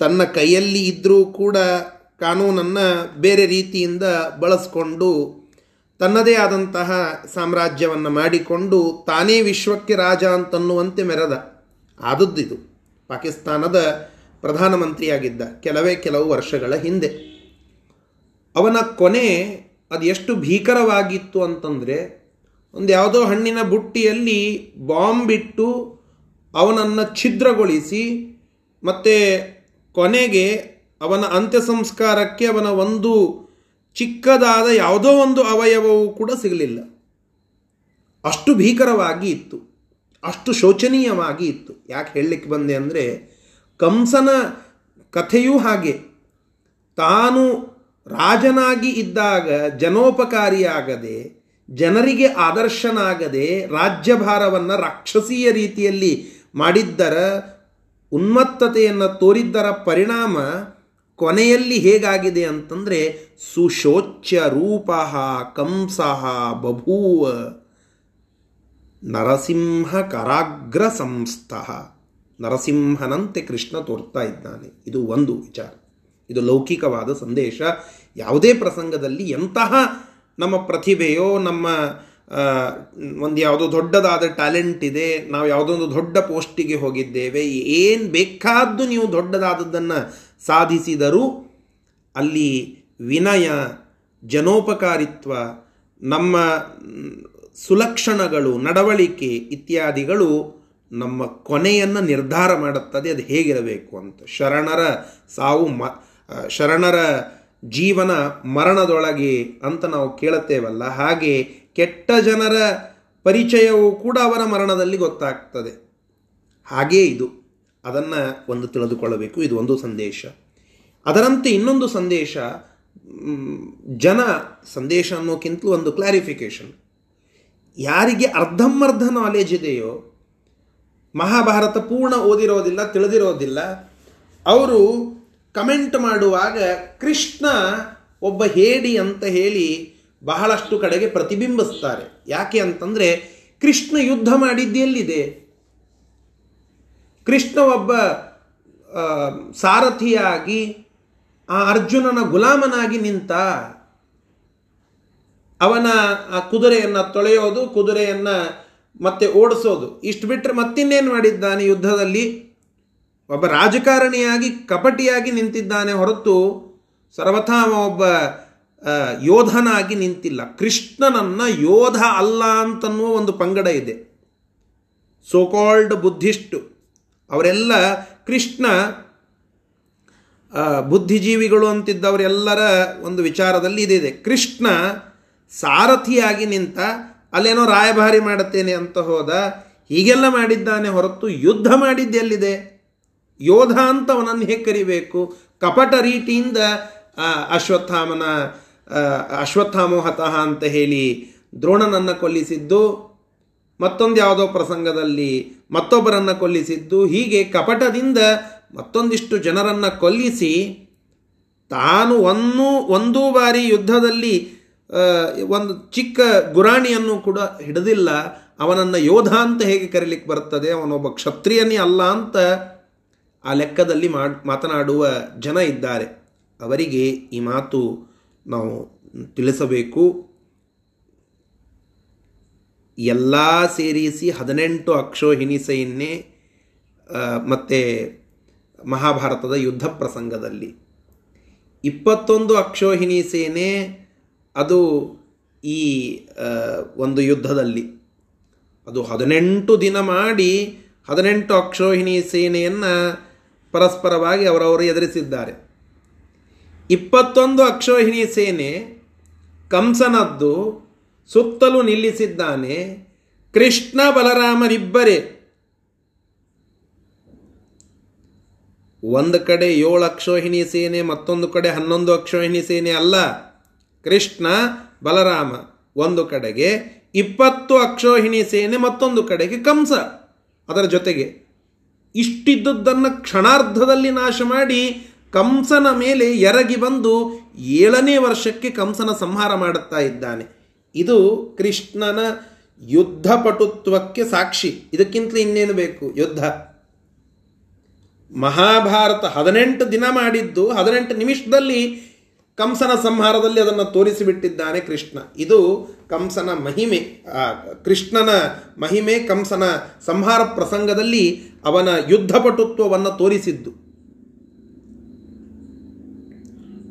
ತನ್ನ ಕೈಯಲ್ಲಿ ಇದ್ದರೂ ಕೂಡ ಕಾನೂನನ್ನು ಬೇರೆ ರೀತಿಯಿಂದ ಬಳಸ್ಕೊಂಡು ತನ್ನದೇ ಆದಂತಹ ಸಾಮ್ರಾಜ್ಯವನ್ನು ಮಾಡಿಕೊಂಡು ತಾನೇ ವಿಶ್ವಕ್ಕೆ ರಾಜ ಅಂತನ್ನುವಂತೆ ಮೆರೆದ. ಆದದ್ದಿದು. ಪಾಕಿಸ್ತಾನದ ಪ್ರಧಾನಮಂತ್ರಿಯಾಗಿದ್ದ ಕೆಲವೇ ಕೆಲವು ವರ್ಷಗಳ ಹಿಂದೆ. ಅವನ ಕೊನೆ ಅದು ಎಷ್ಟು ಭೀಕರವಾಗಿತ್ತು ಅಂತಂದರೆ, ಒಂದು ಯಾವುದೋ ಹಣ್ಣಿನ ಬುಟ್ಟಿಯಲ್ಲಿ ಬಾಂಬ್ ಬಿಟ್ಟು ಅವನನ್ನು ಛಿದ್ರಗೊಳಿಸಿ, ಮತ್ತು ಕೊನೆಗೆ ಅವನ ಅಂತ್ಯ ಸಂಸ್ಕಾರಕ್ಕೆ ಅವನ ಒಂದು ಚಿಕ್ಕದಾದ ಯಾವುದೋ ಒಂದು ಅವಯವವು ಕೂಡ ಸಿಗಲಿಲ್ಲ. ಅಷ್ಟು ಭೀಕರವಾಗಿ ಇತ್ತು. ಅಷ್ಟು ಶೋಚನೀಯವಾಗಿ ಇತ್ತು. ಯಾಕೆ ಹೇಳಲಿಕ್ಕೆ ಬಂದೆ ಅಂದರೆ, ಕಂಸನ ಕಥೆಯೂ ಹಾಗೆ. ತಾನು ರಾಜನಾಗಿ ಇದ್ದಾಗ ಜನೋಪಕಾರಿಯಾಗದೆ, ಜನರಿಗೆ ಆದರ್ಶನಾಗದೆ ರಾಜ್ಯಭಾರವನ್ನು ರಾಕ್ಷಸೀಯ ರೀತಿಯಲ್ಲಿ ಮಾಡಿದ್ದರ ಉನ್ಮತ್ತತೆಯನ್ನು ತೋರಿದ್ದರ ಪರಿಣಾಮ ಕೊನೆಯಲ್ಲಿ ಹೇಗಾಗಿದೆ ಅಂತಂದರೆ ಸುಶೋಚ್ಯ ರೂಪ ಕಂಸ ಬಭೂವ ನರಸಿಂಹ ಕರಾಗ್ರ ಸಂಸ್ಥಃ. ನರಸಿಂಹನಂತೆ ಕೃಷ್ಣ ತೋರ್ತಾ ಇದ್ದಾನೆ. ಇದು ಒಂದು ವಿಚಾರ. ಇದು ಲೌಕಿಕವಾದ ಸಂದೇಶ. ಯಾವುದೇ ಪ್ರಸಂಗದಲ್ಲಿ ಎಂತಹ ನಮ್ಮ ಪ್ರತಿಭೆಯೋ, ನಮ್ಮ ಒಂದು ಯಾವುದೋ ದೊಡ್ಡದಾದ ಟ್ಯಾಲೆಂಟ್ ಇದೆ, ನಾವು ಯಾವುದೊಂದು ದೊಡ್ಡ ಪೋಸ್ಟಿಗೆ ಹೋಗಿದ್ದೇವೆ, ಏನು ಬೇಕಾದ್ದು ನೀವು ದೊಡ್ಡದಾದದ್ದನ್ನು ಸಾಧಿಸಿದರೂ ಅಲ್ಲಿ ವಿನಯ, ಜನೋಪಕಾರಿತ್ವ, ನಮ್ಮ ಸುಲಕ್ಷಣಗಳು, ನಡವಳಿಕೆ ಇತ್ಯಾದಿಗಳು ನಮ್ಮ ಕೊನೆಯನ್ನು ನಿರ್ಧಾರ ಮಾಡುತ್ತದೆ. ಅದು ಹೇಗಿರಬೇಕು ಅಂತ. ಶರಣರ ಸಾವು ಮ ಶರಣರ ಜೀವನ ಮರಣದೊಳಗೆ ಅಂತ ನಾವು ಕೇಳುತ್ತೇವಲ್ಲ, ಹಾಗೆ ಕೆಟ್ಟ ಜನರ ಪರಿಚಯವೂ ಕೂಡ ಅವರ ಮರಣದಲ್ಲಿ ಗೊತ್ತಾಗ್ತದೆ. ಹಾಗೇ ಇದು. ಅದನ್ನು ಒಂದು ತಿಳಿದುಕೊಳ್ಳಬೇಕು. ಇದು ಒಂದು ಸಂದೇಶ. ಅದರಂತೆ ಇನ್ನೊಂದು ಸಂದೇಶ ಜನ ಸಂದೇಶ ಅನ್ನೋಕ್ಕಿಂತಲೂ ಒಂದು ಕ್ಲಾರಿಫಿಕೇಶನ್ ಯಾರಿಗೆ ಅರ್ಧಂಬರ್ಧ ನಾಲೆಜ್ ಇದೆಯೋ, ಮಹಾಭಾರತ ಪೂರ್ಣ ಓದಿರೋದಿಲ್ಲ, ತಿಳಿದಿರೋದಿಲ್ಲ, ಅವರು ಕಮೆಂಟ್ ಮಾಡುವಾಗ ಕೃಷ್ಣ ಒಬ್ಬ ಹೇಡಿ ಅಂತ ಹೇಳಿ ಬಹಳಷ್ಟು ಕಡೆಗೆ ಪ್ರತಿಬಿಂಬಿಸ್ತಾರೆ. ಯಾಕೆ ಅಂತಂದರೆ ಕೃಷ್ಣ ಯುದ್ಧ ಮಾಡಿದ್ದು ಎಲ್ಲಿದೆ? ಕೃಷ್ಣ ಒಬ್ಬ ಸಾರಥಿಯಾಗಿ ಆ ಅರ್ಜುನನ ಗುಲಾಮನಾಗಿ ನಿಂತ ಅವನ ಆ ಕುದುರೆಯನ್ನು ತೊಳೆಯೋದು, ಕುದುರೆಯನ್ನು ಮತ್ತೆ ಓಡಿಸೋದು. ಇಷ್ಟು ಬಿಟ್ಟರೆ ಮತ್ತಿನ್ನೇನು ಮಾಡಿದ್ದಾನೆ ಯುದ್ಧದಲ್ಲಿ? ಒಬ್ಬ ರಾಜಕಾರಣಿಯಾಗಿ ಕಪಟಿಯಾಗಿ ನಿಂತಿದ್ದಾನೆ ಹೊರತು ಸರ್ವಥಾ ಒಬ್ಬ ಯೋಧನಾಗಿ ನಿಂತಿಲ್ಲ. ಕೃಷ್ಣನನ್ನ ಯೋಧ ಅಲ್ಲ ಅಂತನ್ನುವ ಒಂದು ಪಂಗಡ ಇದೆ. So called Buddhist. ಅವರೆಲ್ಲ ಕೃಷ್ಣ ಬುದ್ಧಿಜೀವಿಗಳು ಅಂತಿದ್ದವರೆಲ್ಲರ ಒಂದು ವಿಚಾರದಲ್ಲಿ ಇದಿದೆ. ಕೃಷ್ಣ ಸಾರಥಿಯಾಗಿ ನಿಂತ, ಅಲ್ಲೇನೋ ರಾಯಭಾರಿ ಮಾಡುತ್ತೇನೆ ಅಂತ ಹೋದ, ಹೀಗೆಲ್ಲ ಮಾಡಿದ್ದಾನೆ ಹೊರತು ಯುದ್ಧ ಮಾಡಿದ್ದೆಲ್ಲಿದೆ ಯೋಧ ಅಂತ ಅವನನ್ನು ಹೇಗೆ ಕರಿಬೇಕು? ಕಪಟ ರೀತಿಯಿಂದ ಅಶ್ವತ್ಥಾಮನ ಅಶ್ವತ್ಥಾಮೋಹತಃ ಅಂತ ಹೇಳಿ ದ್ರೋಣನನ್ನು ಕೊಲ್ಲಿಸಿದ್ದು, ಮತ್ತೊಂದು ಯಾವುದೋ ಪ್ರಸಂಗದಲ್ಲಿ ಮತ್ತೊಬ್ಬರನ್ನು ಕೊಲ್ಲಿಸಿದ್ದು, ಹೀಗೆ ಕಪಟದಿಂದ ಮತ್ತೊಂದಿಷ್ಟು ಜನರನ್ನು ಕೊಲ್ಲಿಸಿ, ತಾನು ಒಂದು, ಒಂದೂ ಬಾರಿ ಯುದ್ಧದಲ್ಲಿ ಒಂದು ಚಿಕ್ಕ ಗುರಾಣಿಯನ್ನು ಕೂಡ ಹಿಡಿದಿಲ್ಲ. ಅವನನ್ನು ಯೋಧ ಅಂತ ಹೇಗೆ ಕರೀಲಿಕ್ಕೆ ಬರ್ತದೆ ಅವನೊಬ್ಬ ಕ್ಷತ್ರಿಯನೇ ಅಲ್ಲ ಅಂತ ಆ ಲೆಕ್ಕದಲ್ಲಿ ಮಾತನಾಡುವ ಜನ ಇದ್ದಾರೆ. ಅವರಿಗೆ ಈ ಮಾತು ನಾವು ತಿಳಿಸಬೇಕು. ಎಲ್ಲ ಸೇರಿಸಿ ಹದಿನೆಂಟು ಅಕ್ಷೋಹಿಣಿ ಸೇನೆ ಮತ್ತು ಮಹಾಭಾರತದ ಯುದ್ಧ ಪ್ರಸಂಗದಲ್ಲಿ. ಇಪ್ಪತ್ತೊಂದು ಅಕ್ಷೋಹಿಣಿ ಸೇನೆ ಅದು ಈ ಒಂದು ಯುದ್ಧದಲ್ಲಿ. ಅದು ಹದಿನೆಂಟು ದಿನ ಮಾಡಿ ಹದಿನೆಂಟು ಅಕ್ಷೋಹಿಣಿ ಸೇನೆಯನ್ನು ಪರಸ್ಪರವಾಗಿ ಅವರವರು ಎದುರಿಸಿದ್ದಾರೆ. ಇಪ್ಪತ್ತೊಂದು ಅಕ್ಷೋಹಿಣಿ ಸೇನೆ ಕಂಸನದ್ದು ಸುತ್ತಲೂ ನಿಲ್ಲಿಸಿದ್ದಾನೆ. ಕೃಷ್ಣ ಬಲರಾಮರಿಬ್ಬರೇ. ಒಂದು ಕಡೆ ಏಳು ಅಕ್ಷೋಹಿಣಿ ಸೇನೆ, ಮತ್ತೊಂದು ಕಡೆ ಹನ್ನೊಂದು ಅಕ್ಷೋಹಿಣಿ ಸೇನೆ ಅಲ್ಲ. ಕೃಷ್ಣ ಬಲರಾಮ ಒಂದು ಕಡೆಗೆ, ಇಪ್ಪತ್ತು ಅಕ್ಷೋಹಿಣಿ ಸೇನೆ ಮತ್ತೊಂದು ಕಡೆಗೆ ಕಂಸ. ಅದರ ಜೊತೆಗೆ ಇಷ್ಟಿದ್ದದ್ದನ್ನು ಕ್ಷಣಾರ್ಧದಲ್ಲಿ ನಾಶ ಮಾಡಿ ಕಂಸನ ಮೇಲೆ ಎರಗಿ ಬಂದು ಏಳನೇ ವರ್ಷಕ್ಕೆ ಕಂಸನ ಸಂಹಾರ ಮಾಡುತ್ತಾ ಇದ್ದಾನೆ. ಇದು ಕೃಷ್ಣನ ಯುದ್ಧಪಟುತ್ವಕ್ಕೆ ಸಾಕ್ಷಿ. ಇದಕ್ಕಿಂತಲೂ ಇನ್ನೇನು ಬೇಕು? ಯುದ್ಧ. ಮಹಾಭಾರತ ಹದಿನೆಂಟು ದಿನ ಮಾಡಿದ್ದು, ಹದಿನೆಂಟು ನಿಮಿಷದಲ್ಲಿ ಕಂಸನ ಸಂಹಾರದಲ್ಲಿ ಅದನ್ನು ತೋರಿಸಿಬಿಟ್ಟಿದ್ದಾನೆ ಕೃಷ್ಣ. ಇದು ಕಂಸನ ಮಹಿಮೆ. ಕೃಷ್ಣನ ಮಹಿಮೆ, ಕಂಸನ ಸಂಹಾರ ಪ್ರಸಂಗದಲ್ಲಿ ಅವನ ಯುದ್ಧಪಟುತ್ವವನ್ನು ತೋರಿಸಿದ್ದು.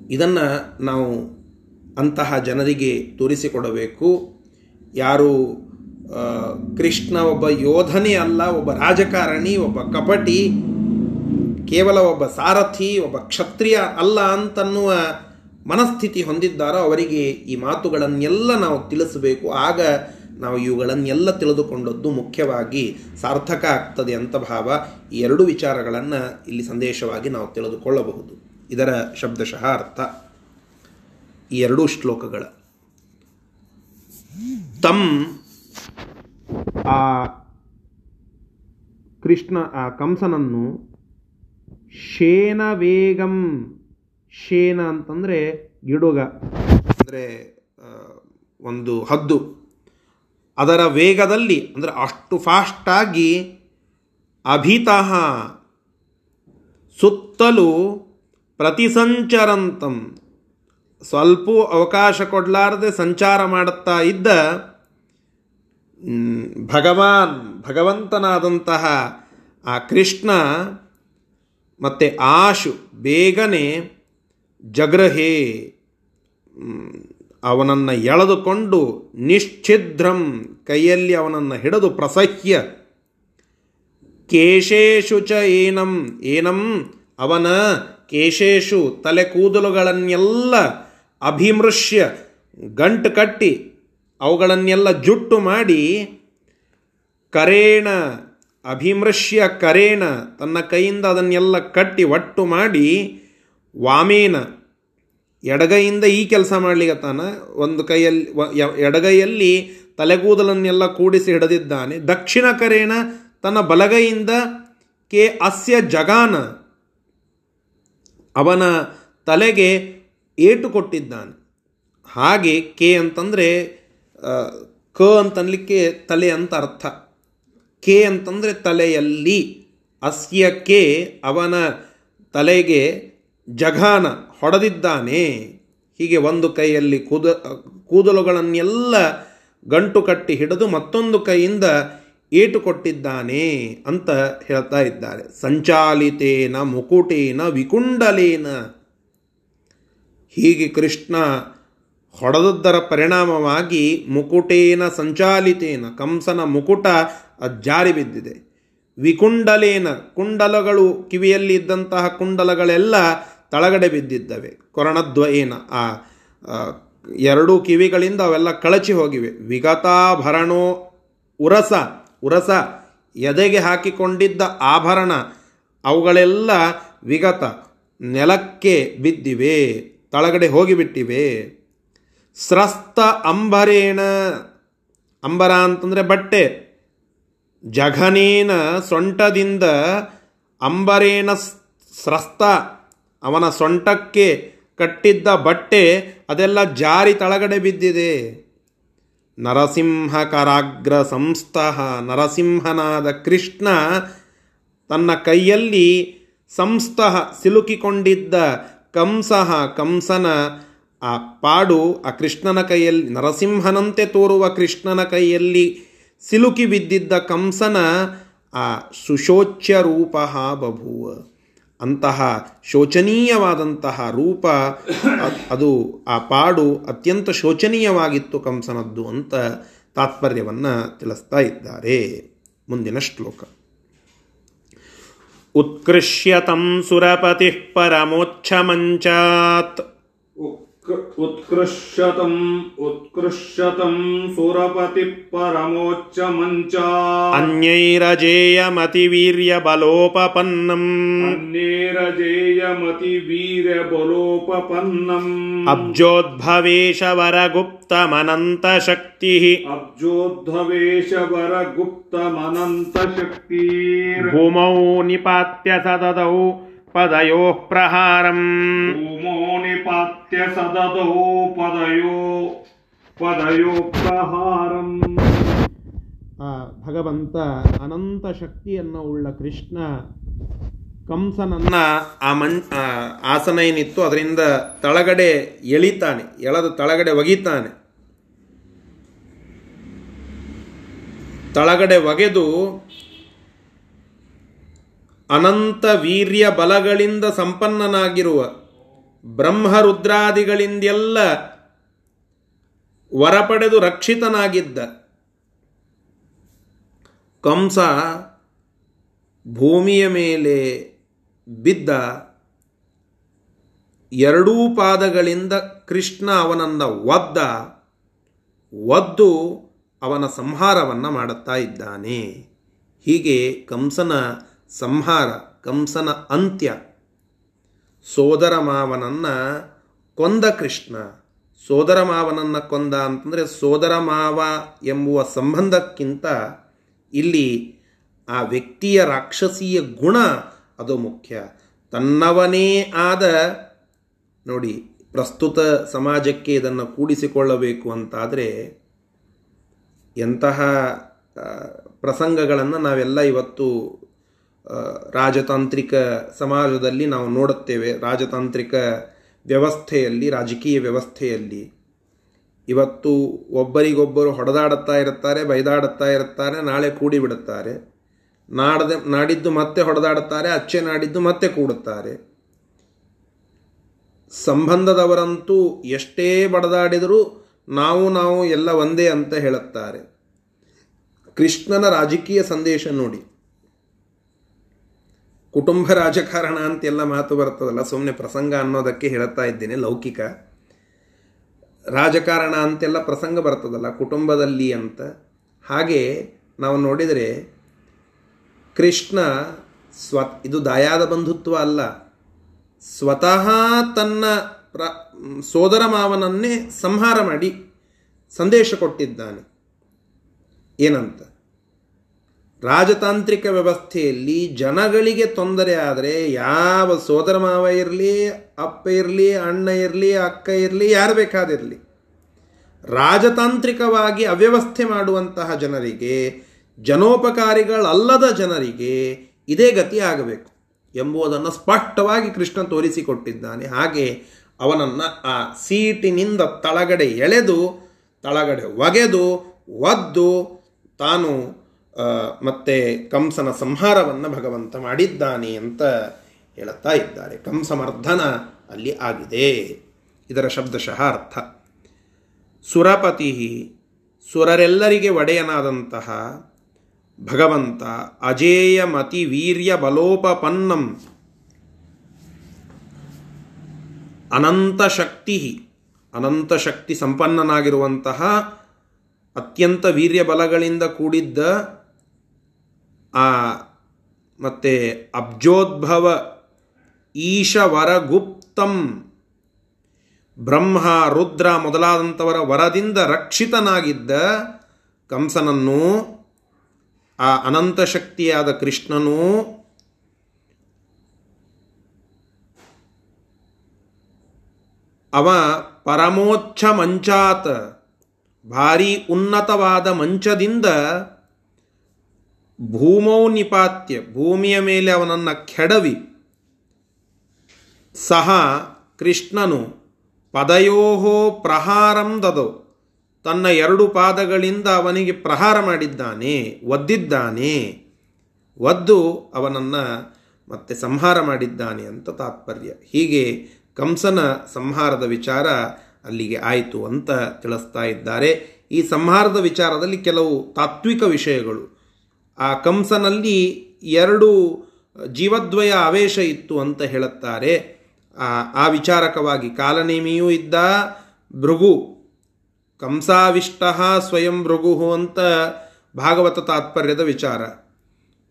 ಇದನ್ನು ನಾವು ಅಂತಹ ಜನರಿಗೆ ತೋರಿಸಿಕೊಡಬೇಕು. ಯಾರು ಕೃಷ್ಣ ಒಬ್ಬ ಯೋಧನೇ ಅಲ್ಲ, ಒಬ್ಬ ರಾಜಕಾರಣಿ, ಒಬ್ಬ ಕಪಟಿ, ಕೇವಲ ಒಬ್ಬ ಸಾರಥಿ, ಒಬ್ಬ ಕ್ಷತ್ರಿಯ ಅಲ್ಲ ಅಂತನ್ನುವ ಮನಸ್ಥಿತಿ ಹೊಂದಿದ್ದಾರೋ ಅವರಿಗೆ ಈ ಮಾತುಗಳನ್ನೆಲ್ಲ ನಾವು ತಿಳಿಸಬೇಕು. ಆಗ ನಾವು ಇವುಗಳನ್ನೆಲ್ಲ ತಿಳಿದುಕೊಂಡದ್ದು ಮುಖ್ಯವಾಗಿ ಸಾರ್ಥಕ ಆಗ್ತದೆ ಅಂತ ಭಾವ ಎರಡು ವಿಚಾರಗಳನ್ನು ಇಲ್ಲಿ ಸಂದೇಶವಾಗಿ ನಾವು ತಿಳಿದುಕೊಳ್ಳಬಹುದು. ಇದರ ಶಬ್ದಶಃ ಅರ್ಥ. ಈ ಎರಡೂ ಶ್ಲೋಕಗಳ. ತಮ್ ಆ ಕೃಷ್ಣ ಆ ಕಂಸನನ್ನು ಶೇನ ವೇಗಂ ಶೇನ ಅಂತಂದರೆ ಗಿಡುಗ ಅಂದರೆ ಒಂದು ಹದ್ದು. ಅದರ ವೇಗದಲ್ಲಿ, ಅಂದರೆ ಅಷ್ಟು ಫಾಸ್ಟಾಗಿ ಅಭಿತಃ ಸುತ್ತಲೂ ಪ್ರತಿಸಂಚರಂತಂ. ಸ್ವಲ್ಪ ಅವಕಾಶ ಕೊಡಲಾರದೆ ಸಂಚಾರ ಮಾಡುತ್ತಾ ಇದ್ದ ಭಗವಾನ್, ಭಗವಂತನಾದಂತಹ ಆ ಕೃಷ್ಣ ಮತ್ತು ಆಶು ಬೇಗನೆ ಜಗ್ರಹೇ ಅವನನ್ನು ಎಳೆದುಕೊಂಡು ನಿಶ್ಚಿದ್ರಂ ಕೈಯಲ್ಲಿ ಅವನನ್ನು ಹಿಡಿದು ಪ್ರಸಹ್ಯ. ಕೇಶೇಶು ಚ ಏನಂ ಏನಂ, ಅವನ ಕೇಶೇಶು ತಲೆ ಕೂದಲುಗಳನ್ನೆಲ್ಲ ಅಭಿಮೃಶ್ಯ, ಗಂಟು ಕಟ್ಟಿ ಅವುಗಳನ್ನೆಲ್ಲ ಜುಟ್ಟು ಮಾಡಿ ಕರೇಣ, ಅಭಿಮೃಶ್ಯ ಕರೇಣ, ತನ್ನ ಕೈಯಿಂದ ಅದನ್ನೆಲ್ಲ ಕಟ್ಟಿ, ಒಟ್ಟು ಮಾಡಿ ವಾಮೇನ ಎಡಗೈಯಿಂದ ಈ ಕೆಲಸ ಮಾಡ್ಲಿಕ್ಕತ್ತಾನ ಒಂದು ಕೈಯಲ್ಲಿ ಎಡಗೈಯಲ್ಲಿ ತಲೆಗೂದಲನ್ನೆಲ್ಲ ಕೂಡಿಸಿ ಹಿಡಿದಿದ್ದಾನೆ. ದಕ್ಷಿಣ ಕರೇಣ ತನ್ನ ಬಲಗೈಯಿಂದ ಕೆ ಅಸ್ಯ ಜಗಾನ ಅವನ ತಲೆಗೆ ಏಟು ಕೊಟ್ಟಿದ್ದಾನೆ. ಹಾಗೆ ಕೆ ಅಂತಂದರೆ ಕ ಅಂತನ್ಲಿಕ್ಕೆ ತಲೆ ಅಂತ ಅರ್ಥ. ಕೆ ಅಂತಂದರೆ ತಲೆಯಲ್ಲಿ ಅಸ್ಯ ಕೆ ಅವನ ತಲೆಗೆ ಜಘಾನ ಹೊಡೆದಿದ್ದಾನೆ. ಹೀಗೆ ಒಂದು ಕೈಯಲ್ಲಿ ಕೂದ, ಕೂದಲುಗಳನ್ನೆಲ್ಲ ಗಂಟು ಕಟ್ಟಿ ಹಿಡಿದು ಮತ್ತೊಂದು ಕೈಯಿಂದ ಏಟು ಕೊಟ್ಟಿದ್ದಾನೆ ಅಂತ ಹೇಳ್ತಾ ಇದ್ದಾರೆ. ಸಂಚಾಲಿತೇನ ಮುಕುಟೇನ ವಿಕುಂಡಲೇನ. ಹೀಗೆ ಕೃಷ್ಣ ಹೊಡೆದದ್ದರ ಪರಿಣಾಮವಾಗಿ ಮುಕುಟೇನ ಸಂಚಾಲಿತೇನ, ಕಂಸನ ಮುಕುಟ ಅಜ್ಜಾರಿ ಬಿದ್ದಿದೆ. ವಿಕುಂಡಲೇನ, ಕುಂಡಲಗಳು ಕಿವಿಯಲ್ಲಿ ಇದ್ದಂತಹ ಕುಂಡಲಗಳೆಲ್ಲ ತಳಗಡೆ ಬಿದ್ದಿದ್ದವೆ. ಕೊರಣದ್ವಯೇನ. ಆ ಎರಡೂ ಕಿವಿಗಳಿಂದ ಅವೆಲ್ಲ ಕಳಚಿ ಹೋಗಿವೆ. ವಿಗತಾಭರಣೋ ಉರಸ. ಉರಸ ಎದೆಗೆ ಹಾಕಿಕೊಂಡಿದ್ದ ಆಭರಣ. ಅವುಗಳೆಲ್ಲ ವಿಗತ ನೆಲಕ್ಕೆ ಬಿದ್ದಿವೆ. ತಳಗಡೆ ಹೋಗಿಬಿಟ್ಟಿವೆ. ಸ್ರಸ್ತ ಅಂಬರೇಣ. ಅಂಬರ ಅಂತಂದರೆ ಬಟ್ಟೆ. ಜಘನೇನ ಸೊಂಟದಿಂದ ಅಂಬರೇಣ ಸ್ರಸ್ತ ಅವನ ಸೊಂಟಕ್ಕೆ ಕಟ್ಟಿದ್ದ ಬಟ್ಟೆ ಅದೆಲ್ಲ ಜಾರಿ ತಳಗಡೆ ಬಿದ್ದಿದೆ. ನರಸಿಂಹಕರಾಗ್ರ ಸಂಸ್ಥಃ ನರಸಿಂಹನಾದ ಕೃಷ್ಣ ತನ್ನ ಕೈಯಲ್ಲಿ ಸಂಸ್ಥಃ ಸಿಲುಕಿಕೊಂಡಿದ್ದ ಕಂಸಃ ಕಂಸನ ಆ ಪಾಡು ಆ ಕೃಷ್ಣನ ಕೈಯಲ್ಲಿ, ನರಸಿಂಹನಂತೆ ತೋರುವ ಕೃಷ್ಣನ ಕೈಯಲ್ಲಿ ಸಿಲುಕಿ ಬಿದ್ದಿದ್ದ ಕಂಸನ ಆ ಸುಶೋಚ್ಯ ರೂಪ ಬಭೂವ ಅಂತಹ ಶೋಚನೀಯವಾದಂತಹ ರೂಪ ಅದು ಆ ಪಾಡು ಅತ್ಯಂತ ಶೋಚನೀಯವಾಗಿತ್ತು ಕಂಸನದ್ದು ಅಂತ ತಾತ್ಪರ್ಯವನ್ನು ತಿಳಿಸ್ತಾ ಇದ್ದಾರೆ ಮುಂದಿನ ಶ್ಲೋಕ. ಉತ್ಕೃಷ್ಯತಂ ಸುರಪತಿ ಪರಮೋಚ್ಛಮಂಚಾತ್. ಉಕ್- ಉತ್ಕೃಷ್ಟತಂ ಉತ್ಕೃಷ್ಟತಂ ಸುರಪತಿ ಪರಮೋಚ್ಚ ಮಂಚ ಅನ್ಯೈರಜೇಯಮತಿವೀರ್ಯ ಬಲೋಪಪನ್ನಂ ಅನ್ಯೇರಜೇಯಮತಿ ವೀರ ಬಲೋಪಪನ್ನಂ ಅಬ್ಜೋದ್ಭವೇಶವರಗುಪ್ತಮನಂತ ಶಕ್ತಿ ಪದಯೋ ಪ್ರಹಾರಂ. ಭೂಮೋ ನಿಪಾತ್ಯ ಸದದೋ ಪದಯೋ. ಪದಯೋ ಪ್ರಹಾರಂ. ಆ ಭಗವಂತ ಅನಂತ ಶಕ್ತಿಯನ್ನು ಉಳ್ಳ ಕೃಷ್ಣ ಕಂಸನನ್ನ ಆ ಮಂ ಆ ಆಸನ ಏನಿತ್ತು ಅದರಿಂದ ತಳಗಡೆ ಎಳಿತಾನೆ ಎಳೆದು ತಳಗಡೆ ಒಗಿತಾನೆ. ತಳಗಡೆ ಒಗೆದು ಅನಂತ ವೀರ್ಯ ಬಲಗಳಿಂದ ಸಂಪನ್ನನಾಗಿರುವ ಬ್ರಹ್ಮರುದ್ರಾದಿಗಳಿಂದೆಲ್ಲ ವರ ಪಡೆದು ರಕ್ಷಿತನಾಗಿದ್ದ ಕಂಸ ಭೂಮಿಯ ಮೇಲೆ ಬಿದ್ದ ಎರಡೂ ಪಾದಗಳಿಂದ ಕೃಷ್ಣ ಅವನನ್ನು ಒದ್ದ, ಒದ್ದು ಅವನ ಸಂಹಾರವನ್ನು ಮಾಡುತ್ತಾ ಇದ್ದಾನೆ. ಹೀಗೆ ಕಂಸನ ಸಂಹಾರ, ಕಂಸನ ಅಂತ್ಯ. ಸೋದರ ಮಾವನನ್ನು ಕೊಂದ ಕೃಷ್ಣ. ಸೋದರ ಮಾವನನ್ನು ಕೊಂದ ಅಂತಂದರೆ ಸೋದರ ಮಾವ ಎಂಬುವ ಸಂಬಂಧಕ್ಕಿಂತ ಇಲ್ಲಿ ಆ ವ್ಯಕ್ತಿಯ ರಾಕ್ಷಸೀಯ ಗುಣ ಅದು ಮುಖ್ಯ. ತನ್ನವನೇ ಆದ ನೋಡಿ, ಪ್ರಸ್ತುತ ಸಮಾಜಕ್ಕೆ ಇದನ್ನು ಕೂಡಿಸಿಕೊಳ್ಳಬೇಕು ಅಂತಾದರೆ ಎಂತಹ ಪ್ರಸಂಗಗಳನ್ನು ನಾವೆಲ್ಲ ಇವತ್ತು ರಾಜತಾಂತ್ರಿಕ ಸಮಾಜದಲ್ಲಿ ನಾವು ನೋಡುತ್ತೇವೆ. ರಾಜತಾಂತ್ರಿಕ ವ್ಯವಸ್ಥೆಯಲ್ಲಿ, ರಾಜಕೀಯ ವ್ಯವಸ್ಥೆಯಲ್ಲಿ ಇವತ್ತು ಒಬ್ಬರಿಗೊಬ್ಬರು ಹೊಡೆದಾಡುತ್ತಾ ಇರುತ್ತಾರೆ, ಬೈದಾಡುತ್ತಾ ಇರುತ್ತಾರೆ, ನಾಳೆ ಕೂಡಿಬಿಡುತ್ತಾರೆ. ನಾಡದೆ, ನಾಡಿದ್ದು ಮತ್ತೆ ಹೊಡೆದಾಡುತ್ತಾರೆ, ಅಚ್ಚೆ ನಾಡಿದ್ದು ಮತ್ತೆ ಕೂಡುತ್ತಾರೆ. ಸಂಬಂಧದವರಂತೂ ಎಷ್ಟೇ ಬಡದಾಡಿದರೂ ನಾವು ನಾವು ಎಲ್ಲ ಒಂದೇ ಅಂತ ಹೇಳುತ್ತಾರೆ. ಕೃಷ್ಣನ ರಾಜಕೀಯ ಸಂದೇಶ ನೋಡಿ. ಕುಟುಂಬ ರಾಜಕಾರಣ ಅಂತೆಲ್ಲ ಮಾತು ಬರ್ತದಲ್ಲ ಸುಮ್ಮನೆ ಪ್ರಸಂಗ ಅನ್ನೋದಕ್ಕೆ ಹೇಳ್ತಾ ಇದ್ದೇನೆ, ಲೌಕಿಕ. ರಾಜಕಾರಣ ಅಂತೆಲ್ಲ ಪ್ರಸಂಗ ಬರ್ತದಲ್ಲ, ಕುಟುಂಬದಲ್ಲಿ ಅಂತ. ಹಾಗೆ ನಾವು ನೋಡಿದರೆ ಕೃಷ್ಣ ಸ್ವ, ಇದು ದಯಾದ ಬಂಧುತ್ವ ಅಲ್ಲ. ಸ್ವತಃ ತನ್ನ ಪ್ರ, ಸೋದರ ಮಾವನನ್ನೇ ಸಂಹಾರ ಮಾಡಿ ಸಂದೇಶ ಕೊಟ್ಟಿದ್ದಾನೆ. ಏನಂತ? ರಾಜತಾಂತ್ರಿಕ ವ್ಯವಸ್ಥೆಯಲ್ಲಿ ಜನಗಳಿಗೆ ತೊಂದರೆ ಆದರೆ ಯಾವ ಸೋದರ ಮಾವ ಇರಲಿ, ಅಪ್ಪ ಇರಲಿ, ಅಣ್ಣ ಇರಲಿ, ಅಕ್ಕ ಇರಲಿ, ಯಾರು ಬೇಕಾದಿರಲಿ. ರಾಜತಾಂತ್ರಿಕವಾಗಿ ಅವ್ಯವಸ್ಥೆ ಮಾಡುವಂತಹ ಜನರಿಗೆ, ಜನೋಪಕಾರಿಗಳಲ್ಲದ ಜನರಿಗೆ ಇದೇ ಗತಿ ಆಗಬೇಕು ಎಂಬುದನ್ನು ಸ್ಪಷ್ಟವಾಗಿ ಕೃಷ್ಣ ತೋರಿಸಿಕೊಟ್ಟಿದ್ದಾನೆ. ಹಾಗೆ ಅವನನ್ನು ಆ ಸೀಟಿನಿಂದ ತಳಗಡೆ ಎಳೆದು, ತಳಗಡೆ ಒಗೆದು, ಒದ್ದು ತಾನು ಮತ್ತೆ ಕಂಸನ ಸಂಹಾರವನ್ನು ಭಗವಂತ ಮಾಡಿದ್ದಾನೆ ಅಂತ ಹೇಳುತ್ತಾ ಇದ್ದಾರೆ. ಕಂಸಮರ್ಧನ ಅಲ್ಲಿ ಆಗಿದೆ. ಇದರ ಶಬ್ದಶಃ ಅರ್ಥ. ಸುರಪತಿ, ಸುರರೆಲ್ಲರಿಗೆ ಒಡೆಯನಾದಂತಹ ಭಗವಂತ ಅಜೇಯ ಮತಿ ವೀರ್ಯ ಬಲೋಪಪನ್ನಂ ಅನಂತ ಶಕ್ತಿ ಅನಂತ ಶಕ್ತಿ ಸಂಪನ್ನನಾಗಿರುವಂತಹ ಅತ್ಯಂತ ವೀರ್ಯ ಬಲಗಳಿಂದ ಕೂಡಿದ್ದ ಆ, ಮತ್ತು ಅಬ್ಜೋದ್ಭವ ಈಶವರಗುಪ್ತಂ. ಬ್ರಹ್ಮ, ರುದ್ರ ಮೊದಲಾದಂಥವರ ವರದಿಂದ ರಕ್ಷಿತನಾಗಿದ್ದ ಕಂಸನನ್ನು, ಆ ಅನಂತ ಶಕ್ತಿಯಾದ ಕೃಷ್ಣನು, ಅವ ಪರಮೋಚ್ಛ ಮಂಚಾತ್ ಭಾರಿ ಉನ್ನತವಾದ ಮಂಚದಿಂದ ಭೂಮೌ ನಿಪಾತ್ಯ ಭೂಮಿಯ ಮೇಲೆ ಅವನನ್ನು ಕೆಡವಿ. ಸಹ ಕೃಷ್ಣನು ಪದಯೋಹೋ ಪ್ರಹಾರಂ ದದೋ. ತನ್ನ ಎರಡು ಪಾದಗಳಿಂದ ಅವನಿಗೆ ಪ್ರಹಾರ ಮಾಡಿದ್ದಾನೆ, ಒದ್ದಿದ್ದಾನೆ. ಒದ್ದು ಅವನನ್ನು ಮತ್ತೆ ಸಂಹಾರ ಮಾಡಿದ್ದಾನೆ ಅಂತ ತಾತ್ಪರ್ಯ. ಹೀಗೆ ಕಂಸನ ಸಂಹಾರದ ವಿಚಾರ ಅಲ್ಲಿಗೆ ಆಯಿತು ಅಂತ ತಿಳಿಸ್ತಾ ಇದ್ದಾರೆ. ಈ ಸಂಹಾರದ ವಿಚಾರದಲ್ಲಿ ಕೆಲವು ತಾತ್ವಿಕ ವಿಷಯಗಳು. ಆ ಕಂಸನಲ್ಲಿ ಎರಡು ಜೀವದ್ವಯ ಆವೇಶ ಇತ್ತು ಅಂತ ಹೇಳುತ್ತಾರೆ. ಆ ವಿಚಾರಕವಾಗಿ ಕಾಲನೇಮಿಯೂ ಇದ್ದ ಭೃಗು, ಕಂಸಾವಿಷ್ಟ ಸ್ವಯಂ ಭೃಗು ಅಂತ ಭಾಗವತ ತಾತ್ಪರ್ಯದ ವಿಚಾರ.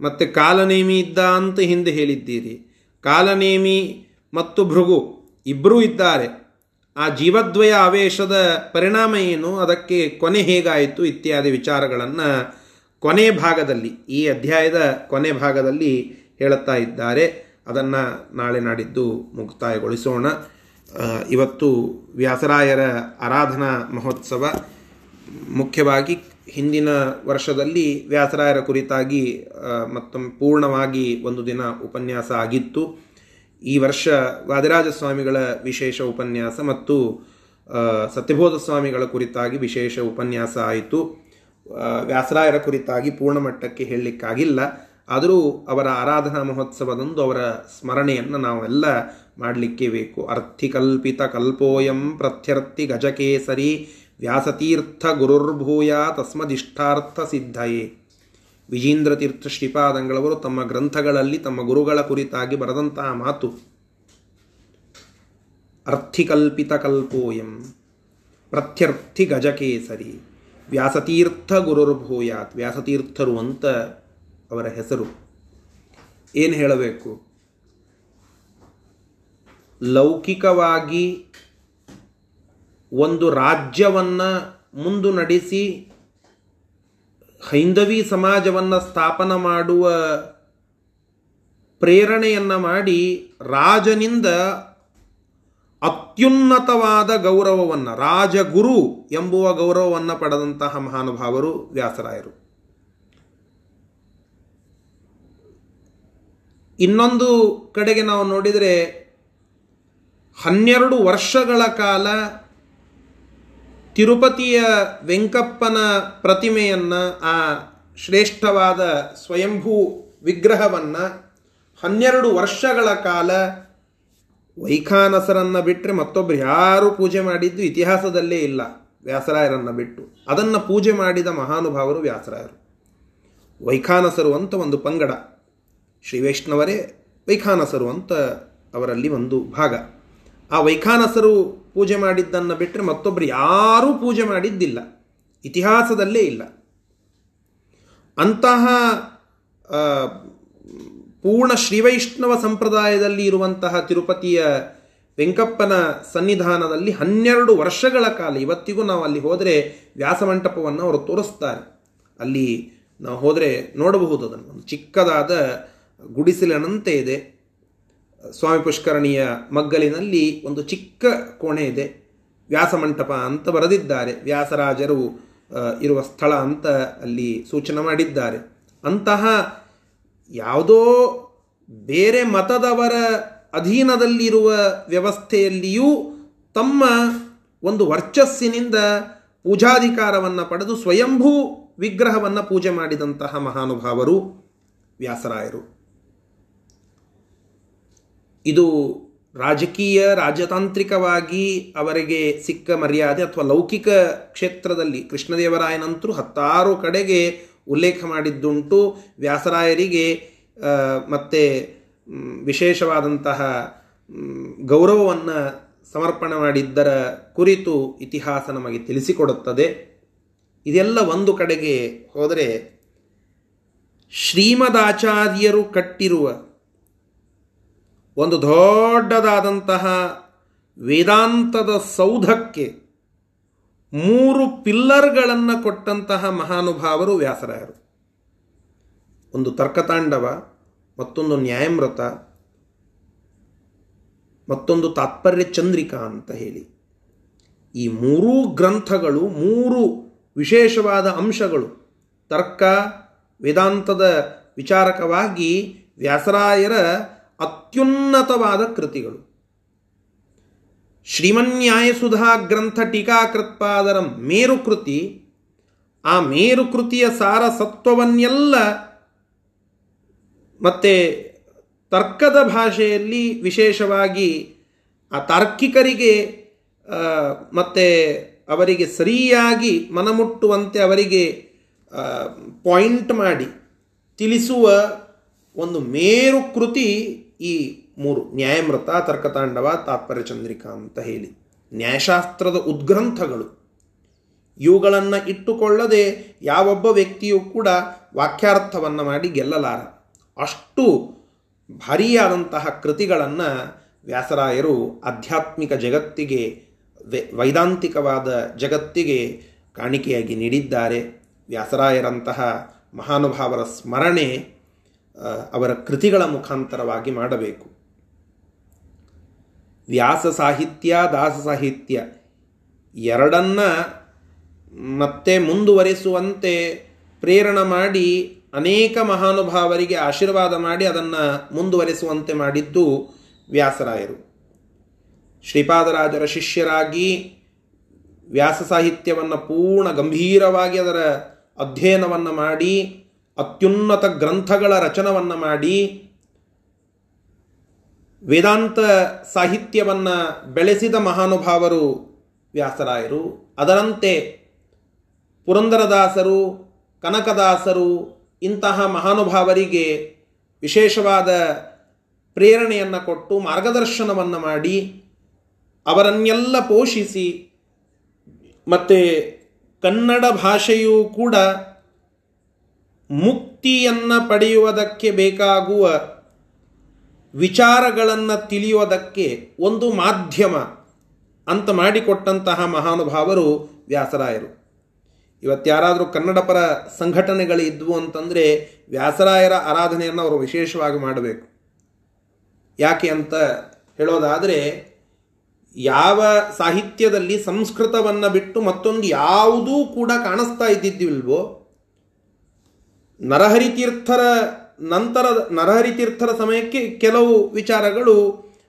ಮತ್ತು ಕಾಲನೇಮಿ ಇದ್ದ ಅಂತ ಹಿಂದೆ ಹೇಳಿದ್ದೀರಿ. ಕಾಲನೇಮಿ ಮತ್ತು ಭೃಗು ಇಬ್ಬರೂ ಇದ್ದಾರೆ. ಆ ಜೀವದ್ವಯ ಆವೇಶದ ಪರಿಣಾಮ ಏನು? ಅದಕ್ಕೆ ಕೊನೆ ಹೇಗಾಯಿತು? ಇತ್ಯಾದಿ ವಿಚಾರಗಳನ್ನು ಕೊನೆ ಭಾಗದಲ್ಲಿ, ಈ ಅಧ್ಯಾಯದ ಕೊನೆ ಭಾಗದಲ್ಲಿ ಹೇಳುತ್ತಾ ಇದ್ದಾರೆ. ಅದನ್ನು ನಾಳೆ ನಾಡಿದ್ದು ಮುಕ್ತಾಯಗೊಳಿಸೋಣ. ಇವತ್ತು ವ್ಯಾಸರಾಯರ ಆರಾಧನಾ ಮಹೋತ್ಸವ. ಮುಖ್ಯವಾಗಿ ಹಿಂದಿನ ವರ್ಷದಲ್ಲಿ ವ್ಯಾಸರಾಯರ ಕುರಿತಾಗಿ ಮತ್ತೊಮ್ಮೆ ಪೂರ್ಣವಾಗಿ ಒಂದು ದಿನ ಉಪನ್ಯಾಸ ಆಗಿತ್ತು. ಈ ವರ್ಷ ವಾದಿರಾಜ ಸ್ವಾಮಿಗಳ ವಿಶೇಷ ಉಪನ್ಯಾಸ ಮತ್ತು ಸತ್ಯಬೋಧ ಸ್ವಾಮಿಗಳ ಕುರಿತಾಗಿ ವಿಶೇಷ ಉಪನ್ಯಾಸ ಆಯಿತು. ವ್ಯಾಸರಾಯರ ಕುರಿತಾಗಿ ಪೂರ್ಣಮಟ್ಟಕ್ಕೆ ಹೇಳಲಿಕ್ಕಾಗಿಲ್ಲ. ಆದರೂ ಅವರ ಆರಾಧನಾ ಮಹೋತ್ಸವದಂದು ಅವರ ಸ್ಮರಣೆಯನ್ನು ನಾವೆಲ್ಲ ಮಾಡಲಿಕ್ಕೆ ಬೇಕು. ಅರ್ಥಿಕಲ್ಪಿತ ಕಲ್ಪೋಯಂ ಪ್ರತ್ಯರ್ಥಿ ಗಜಕೇಸರಿ ವ್ಯಾಸತೀರ್ಥ ಗುರುರ್ಭೂಯ ತಸ್ಮದಿಷ್ಟಾರ್ಥ ಸಿದ್ಧಯೇ. ವಿಜೇಂದ್ರ ತೀರ್ಥ ಶ್ರೀಪಾದಂಗಳವರು ತಮ್ಮ ಗ್ರಂಥಗಳಲ್ಲಿ ತಮ್ಮ ಗುರುಗಳ ಕುರಿತಾಗಿ ಬರೆದಂತಹ ಮಾತು. ಅರ್ಥಿಕಲ್ಪಿತ ಕಲ್ಪೋಯಂ ಪ್ರತ್ಯರ್ಥಿ ಗಜಕೇಸರಿ. ವ್ಯಾಸತೀರ್ಥ ಗುರುರ್ಭೂಯಾತ್ ವ್ಯಾಸತೀರ್ಥರು ಅಂತ ಅವರ ಹೆಸರು. ಏನು ಹೇಳಬೇಕು? ಲೌಕಿಕವಾಗಿ ಒಂದು ರಾಜ್ಯವನ್ನು ಮುಂದು ನಡೆಸಿ ಹೈಂದವಿ ಸಮಾಜವನ್ನು ಸ್ಥಾಪನ ಮಾಡುವ ಪ್ರೇರಣೆಯನ್ನು ಮಾಡಿ ರಾಜನಿಂದ ಅತ್ಯುನ್ನತವಾದ ಗೌರವವನ್ನು, ರಾಜಗುರು ಎಂಬುವ ಗೌರವವನ್ನು ಪಡೆದಂತಹ ಮಹಾನುಭಾವರು ವ್ಯಾಸರಾಯರು. ಇನ್ನೊಂದು ಕಡೆಗೆ ನಾವು ನೋಡಿದರೆ, ಹನ್ನೆರಡು ವರ್ಷಗಳ ಕಾಲ ತಿರುಪತಿಯ ವೆಂಕಪ್ಪನ ಪ್ರತಿಮೆಯನ್ನು, ಆ ಶ್ರೇಷ್ಠವಾದ ಸ್ವಯಂಭೂ ವಿಗ್ರಹವನ್ನು ಹನ್ನೆರಡು ವರ್ಷಗಳ ಕಾಲ ವೈಖಾನಸರನ್ನು ಬಿಟ್ಟರೆ ಮತ್ತೊಬ್ಬರು ಯಾರು ಪೂಜೆ ಮಾಡಿದ್ದು ಇತಿಹಾಸದಲ್ಲೇ ಇಲ್ಲ, ವ್ಯಾಸರಾಯರನ್ನು ಬಿಟ್ಟು. ಅದನ್ನು ಪೂಜೆ ಮಾಡಿದ ಮಹಾನುಭಾವರು ವ್ಯಾಸರಾಯರು. ವೈಖಾನಸರು ಅಂತ ಒಂದು ಪಂಗಡ. ಶ್ರೀ ವೈಷ್ಣವರೇ ವೈಖಾನಸರು ಅಂತ ಅವರಲ್ಲಿ ಒಂದು ಭಾಗ. ಆ ವೈಖಾನಸರು ಪೂಜೆ ಮಾಡಿದ್ದನ್ನು ಬಿಟ್ಟರೆ ಮತ್ತೊಬ್ಬರು ಯಾರೂ ಪೂಜೆ ಮಾಡಿದ್ದಿಲ್ಲ, ಇತಿಹಾಸದಲ್ಲೇ ಇಲ್ಲ. ಅಂತಹ ಪೂರ್ಣ ಶ್ರೀವೈಷ್ಣವ ಸಂಪ್ರದಾಯದಲ್ಲಿ ಇರುವಂತಹ ತಿರುಪತಿಯ ವೆಂಕಪ್ಪನ ಸನ್ನಿಧಾನದಲ್ಲಿ ಹನ್ನೆರಡು ವರ್ಷಗಳ ಕಾಲ ಇವತ್ತಿಗೂ ನಾವು ಅಲ್ಲಿ ಹೋದರೆ ವ್ಯಾಸಮಂಟಪವನ್ನು ಅವರು ತೋರಿಸ್ತಾರೆ. ಅಲ್ಲಿ ನಾವು ಹೋದರೆ ನೋಡಬಹುದು ಅದನ್ನು. ಒಂದು ಚಿಕ್ಕದಾದ ಗುಡಿಸಲಿನಂತೆ ಇದೆ. ಸ್ವಾಮಿ ಪುಷ್ಕರಣಿಯ ಮಗ್ಗಲಿನಲ್ಲಿ ಒಂದು ಚಿಕ್ಕ ಕೋಣೆ ಇದೆ. ವ್ಯಾಸಮಂಟಪ ಅಂತ ಬರೆದಿದ್ದಾರೆ. ವ್ಯಾಸರಾಜರು ಇರುವ ಸ್ಥಳ ಅಂತ ಅಲ್ಲಿ ಸೂಚನೆ ಮಾಡಿದ್ದಾರೆ. ಅಂತಹ ಯಾವುದೋ ಬೇರೆ ಮತದವರ ಅಧೀನದಲ್ಲಿರುವ ವ್ಯವಸ್ಥೆಯಲ್ಲಿಯೂ ತಮ್ಮ ಒಂದು ವರ್ಚಸ್ಸಿನಿಂದ ಪೂಜಾಧಿಕಾರವನ್ನು ಪಡೆದು ಸ್ವಯಂಭೂ ವಿಗ್ರಹವನ್ನು ಪೂಜೆ ಮಾಡಿದಂತಹ ಮಹಾನುಭಾವರು ವ್ಯಾಸರಾಯರು. ಇದು ರಾಜಕೀಯ, ರಾಜತಾಂತ್ರಿಕವಾಗಿ ಅವರಿಗೆ ಸಿಕ್ಕ ಮರ್ಯಾದೆ ಅಥವಾ ಲೌಕಿಕ ಕ್ಷೇತ್ರದಲ್ಲಿ ಕೃಷ್ಣದೇವರಾಯನಂತರೂ ಹತ್ತಾರು ಕಡೆಗೆ ಉಲ್ಲೇಖ ಮಾಡಿದ್ದುಂಟು. ವ್ಯಾಸರಾಯರಿಗೆ ಮತ್ತೆ ವಿಶೇಷವಾದಂತಹ ಗೌರವವನ್ನು ಸಮರ್ಪಣೆ ಮಾಡಿದ್ದರ ಕುರಿತು ಇತಿಹಾಸ ನಮಗೆ ತಿಳಿಸಿಕೊಡುತ್ತದೆ. ಇದೆಲ್ಲ ಒಂದು ಕಡೆಗೆ ಹೋದರೆ, ಶ್ರೀಮದಾಚಾರ್ಯರು ಕಟ್ಟಿರುವ ಒಂದು ದೊಡ್ಡದಾದಂತಹ ವೇದಾಂತದ ಸೌಧಕ್ಕೆ ಮೂರು ಪಿಲ್ಲರ್ಗಳನ್ನು ಕೊಟ್ಟಂತಹ ಮಹಾನುಭಾವರು ವ್ಯಾಸರಾಯರು. ಒಂದು ತರ್ಕತಾಂಡವ, ಮತ್ತೊಂದು ನ್ಯಾಯಮೃತ, ಮತ್ತೊಂದು ತಾತ್ಪರ್ಯ ಚಂದ್ರಿಕಾ ಅಂತ ಹೇಳಿ. ಈ ಮೂರೂ ಗ್ರಂಥಗಳು, ಮೂರು ವಿಶೇಷವಾದ ಅಂಶಗಳು ತರ್ಕ, ವೇದಾಂತದ ವಿಚಾರಕವಾಗಿ ವ್ಯಾಸರಾಯರ ಅತ್ಯುನ್ನತವಾದ ಕೃತಿಗಳು. ಶ್ರೀಮನ್ಯಾಯಸುಧಾ ಗ್ರಂಥ ಟೀಕಾಕೃತ್ಪಾದರ ಮೇರುಕೃತಿ, ಆ ಮೇರುಕೃತಿಯ ಸಾರ ಸತ್ವವನ್ನೆಲ್ಲ ಮತ್ತೆ ತರ್ಕದ ಭಾಷೆಯಲ್ಲಿ ವಿಶೇಷವಾಗಿ ಆ ತಾರ್ಕಿಕರಿಗೆ ಮತ್ತೆ ಅವರಿಗೆ ಸರಿಯಾಗಿ ಮನಮುಟ್ಟುವಂತೆ ಅವರಿಗೆ ಪಾಯಿಂಟ್ ಮಾಡಿ, ತಿಳಿಸುವ ಒಂದು ಮೇರುಕೃತಿ ಈ ಮೂರು, ನ್ಯಾಯಮೃತ, ತರ್ಕತಾಂಡವ, ತಾತ್ಪರ್ಯ ಚಂದ್ರಿಕಾ ಅಂತ ಹೇಳಿ. ನ್ಯಾಯಶಾಸ್ತ್ರದ ಉದ್ಗ್ರಂಥಗಳು. ಇವುಗಳನ್ನು ಇಟ್ಟುಕೊಳ್ಳದೆ ಯಾವೊಬ್ಬ ವ್ಯಕ್ತಿಯೂ ಕೂಡ ವಾಕ್ಯಾರ್ಥವನ್ನು ಮಾಡಿ ಗೆಲ್ಲಲಾರ. ಅಷ್ಟು ಭಾರಿಯಾದಂತಹ ಕೃತಿಗಳನ್ನು ವ್ಯಾಸರಾಯರು ಆಧ್ಯಾತ್ಮಿಕ ಜಗತ್ತಿಗೆ ವೈದಾಂತಿಕವಾದ ಜಗತ್ತಿಗೆ ಕಾಣಿಕೆಯಾಗಿ ನೀಡಿದ್ದಾರೆ. ವ್ಯಾಸರಾಯರಂತಹ ಮಹಾನುಭಾವರ ಸ್ಮರಣೆ ಅವರ ಕೃತಿಗಳ ಮುಖಾಂತರವಾಗಿ ಮಾಡಬೇಕು. ವ್ಯಾಸ ಸಾಹಿತ್ಯ, ದಾಸ ಸಾಹಿತ್ಯ ಎರಡನ್ನ ಮತ್ತೆ ಮುಂದುವರಿಸುವಂತೆ ಪ್ರೇರಣೆ ಮಾಡಿ ಅನೇಕ ಮಹಾನುಭಾವರಿಗೆ ಆಶೀರ್ವಾದ ಮಾಡಿ ಅದನ್ನು ಮುಂದುವರಿಸುವಂತೆ ಮಾಡಿದ್ದು ವ್ಯಾಸರಾಯರು. ಶ್ರೀಪಾದರಾಜರ ಶಿಷ್ಯರಾಗಿ ವ್ಯಾಸ ಸಾಹಿತ್ಯವನ್ನು ಪೂರ್ಣ ಗಂಭೀರವಾಗಿ ಅದರ ಅಧ್ಯಯನವನ್ನು ಮಾಡಿ, ಅತ್ಯುನ್ನತ ಗ್ರಂಥಗಳ ರಚನವನ್ನು ಮಾಡಿ ವೇದಾಂತ ಸಾಹಿತ್ಯವನ್ನು ಬೆಳೆಸಿದ ಮಹಾನುಭಾವರು ವ್ಯಾಸರಾಯರು. ಅದರಂತೆ ಪುರಂದರದಾಸರು, ಕನಕದಾಸರು ಇಂತಹ ಮಹಾನುಭಾವರಿಗೆ ವಿಶೇಷವಾದ ಪ್ರೇರಣೆಯನ್ನು ಕೊಟ್ಟು ಮಾರ್ಗದರ್ಶನವನ್ನು ಮಾಡಿ ಅವರನ್ನೆಲ್ಲ ಪೋಷಿಸಿ ಮತ್ತು ಕನ್ನಡ ಭಾಷೆಯೂ ಕೂಡ ಮುಕ್ತಿಯನ್ನು ಪಡೆಯುವುದಕ್ಕೆ ಬೇಕಾಗುವ ವಿಚಾರಗಳನ್ನು ತಿಳಿಯೋದಕ್ಕೆ ಒಂದು ಮಾಧ್ಯಮ ಅಂತ ಮಾಡಿಕೊಟ್ಟಂತಹ ಮಹಾನುಭಾವರು ವ್ಯಾಸರಾಯರು. ಇವತ್ತಾರಾದರೂ ಕನ್ನಡ ಪರ ಸಂಘಟನೆಗಳಿದ್ವು ಅಂತಂದರೆ ವ್ಯಾಸರಾಯರ ಆರಾಧನೆಯನ್ನು ಅವರು ವಿಶೇಷವಾಗಿ ಮಾಡಬೇಕು. ಯಾಕೆ ಅಂತ ಹೇಳೋದಾದರೆ ಯಾವ ಸಾಹಿತ್ಯದಲ್ಲಿ ಸಂಸ್ಕೃತವನ್ನು ಬಿಟ್ಟು ಮತ್ತೊಂದು ಯಾವುದೂ ಕೂಡ ಕಾಣಿಸ್ತಾ ಇದ್ದಿದ್ದಿಲ್ವೋ ನರಹರಿತೀರ್ಥರ ನಂತರದ ನರಹರಿತೀರ್ಥರ ಸಮಯಕ್ಕೆ ಕೆಲವು ವಿಚಾರಗಳು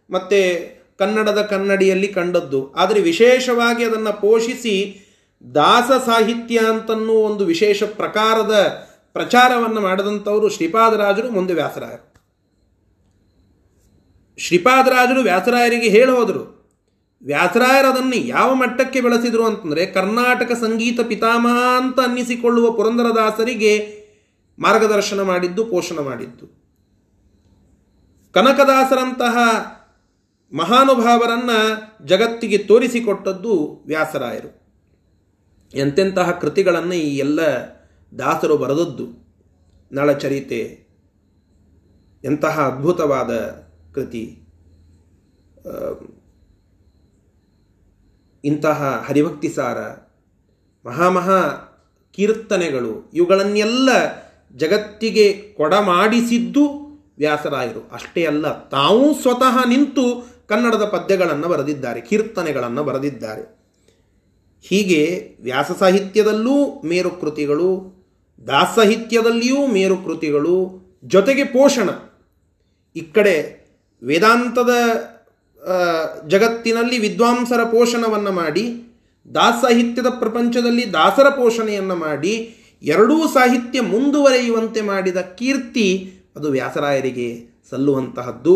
ಮತ್ತೆ ಕನ್ನಡದ ಕನ್ನಡಿಯಲ್ಲಿ ಕಂಡದ್ದು. ಆದರೆ ವಿಶೇಷವಾಗಿ ಅದನ್ನು ಪೋಷಿಸಿ ದಾಸ ಸಾಹಿತ್ಯ ಅಂತನ್ನೂ ಒಂದು ವಿಶೇಷ ಪ್ರಕಾರದ ಪ್ರಚಾರವನ್ನು ಮಾಡಿದಂಥವರು ಶ್ರೀಪಾದರಾಜರು ಮುಂದೆ ವ್ಯಾಸರಾಯರು. ಶ್ರೀಪಾದರಾಜರು ವ್ಯಾಸರಾಯರಿಗೆ ಹೇಳಿ ಹೋದರು, ವ್ಯಾಸರಾಯರು ಅದನ್ನು ಯಾವ ಮಟ್ಟಕ್ಕೆ ಬೆಳೆಸಿದರು ಅಂತಂದರೆ ಕರ್ನಾಟಕ ಸಂಗೀತ ಪಿತಾಮಹ ಅಂತ ಅನ್ನಿಸಿಕೊಳ್ಳುವ ಪುರಂದರದಾಸರಿಗೆ ಮಾರ್ಗದರ್ಶನ ಮಾಡಿದ್ದು, ಪೋಷಣ ಮಾಡಿದ್ದು. ಕನಕದಾಸರಂತಹ ಮಹಾನುಭಾವರನ್ನು ಜಗತ್ತಿಗೆ ತೋರಿಸಿಕೊಟ್ಟದ್ದು ವ್ಯಾಸರಾಯರು. ಎಂತೆಂತಹ ಕೃತಿಗಳನ್ನು ಈ ಎಲ್ಲ ದಾಸರು ಬರೆದದ್ದು. ನಳಚರಿತೆ, ಎಂತಹ ಅದ್ಭುತವಾದ ಕೃತಿ. ಇಂತಹ ಹರಿಭಕ್ತಿ ಸಾರ ಮಹಾಮಹಾ ಕೀರ್ತನೆಗಳು, ಇವುಗಳನ್ನೆಲ್ಲ ಜಗತ್ತಿಗೆ ಕೊಡಮಾಡಿಸಿದ್ದು ವ್ಯಾಸರಾಯರು. ಅಷ್ಟೇ ಅಲ್ಲ, ತಾವೂ ಸ್ವತಃ ನಿಂತು ಕನ್ನಡದ ಪದ್ಯಗಳನ್ನು ಬರೆದಿದ್ದಾರೆ, ಕೀರ್ತನೆಗಳನ್ನು ಬರೆದಿದ್ದಾರೆ. ಹೀಗೆ ವ್ಯಾಸ ಸಾಹಿತ್ಯದಲ್ಲೂ ಮೇರು ಕೃತಿಗಳು ದಾಸಾಹಿತ್ಯದಲ್ಲಿಯೂ ಮೇರು ಕೃತಿಗಳು ಜೊತೆಗೆ ಪೋಷಣ. ಈ ಕಡೆ ವೇದಾಂತದ ಜಗತ್ತಿನಲ್ಲಿ ವಿದ್ವಾಂಸರ ಪೋಷಣವನ್ನು ಮಾಡಿ, ದಾಸ ಸಾಹಿತ್ಯದ ಪ್ರಪಂಚದಲ್ಲಿ ದಾಸರ ಪೋಷಣೆಯನ್ನು ಮಾಡಿ ಎರಡೂ ಸಾಹಿತ್ಯ ಮುಂದುವರೆಯುವಂತೆ ಮಾಡಿದ ಕೀರ್ತಿ ಅದು ವ್ಯಾಸರಾಯರಿಗೆ ಸಲ್ಲುವಂತಹದ್ದು.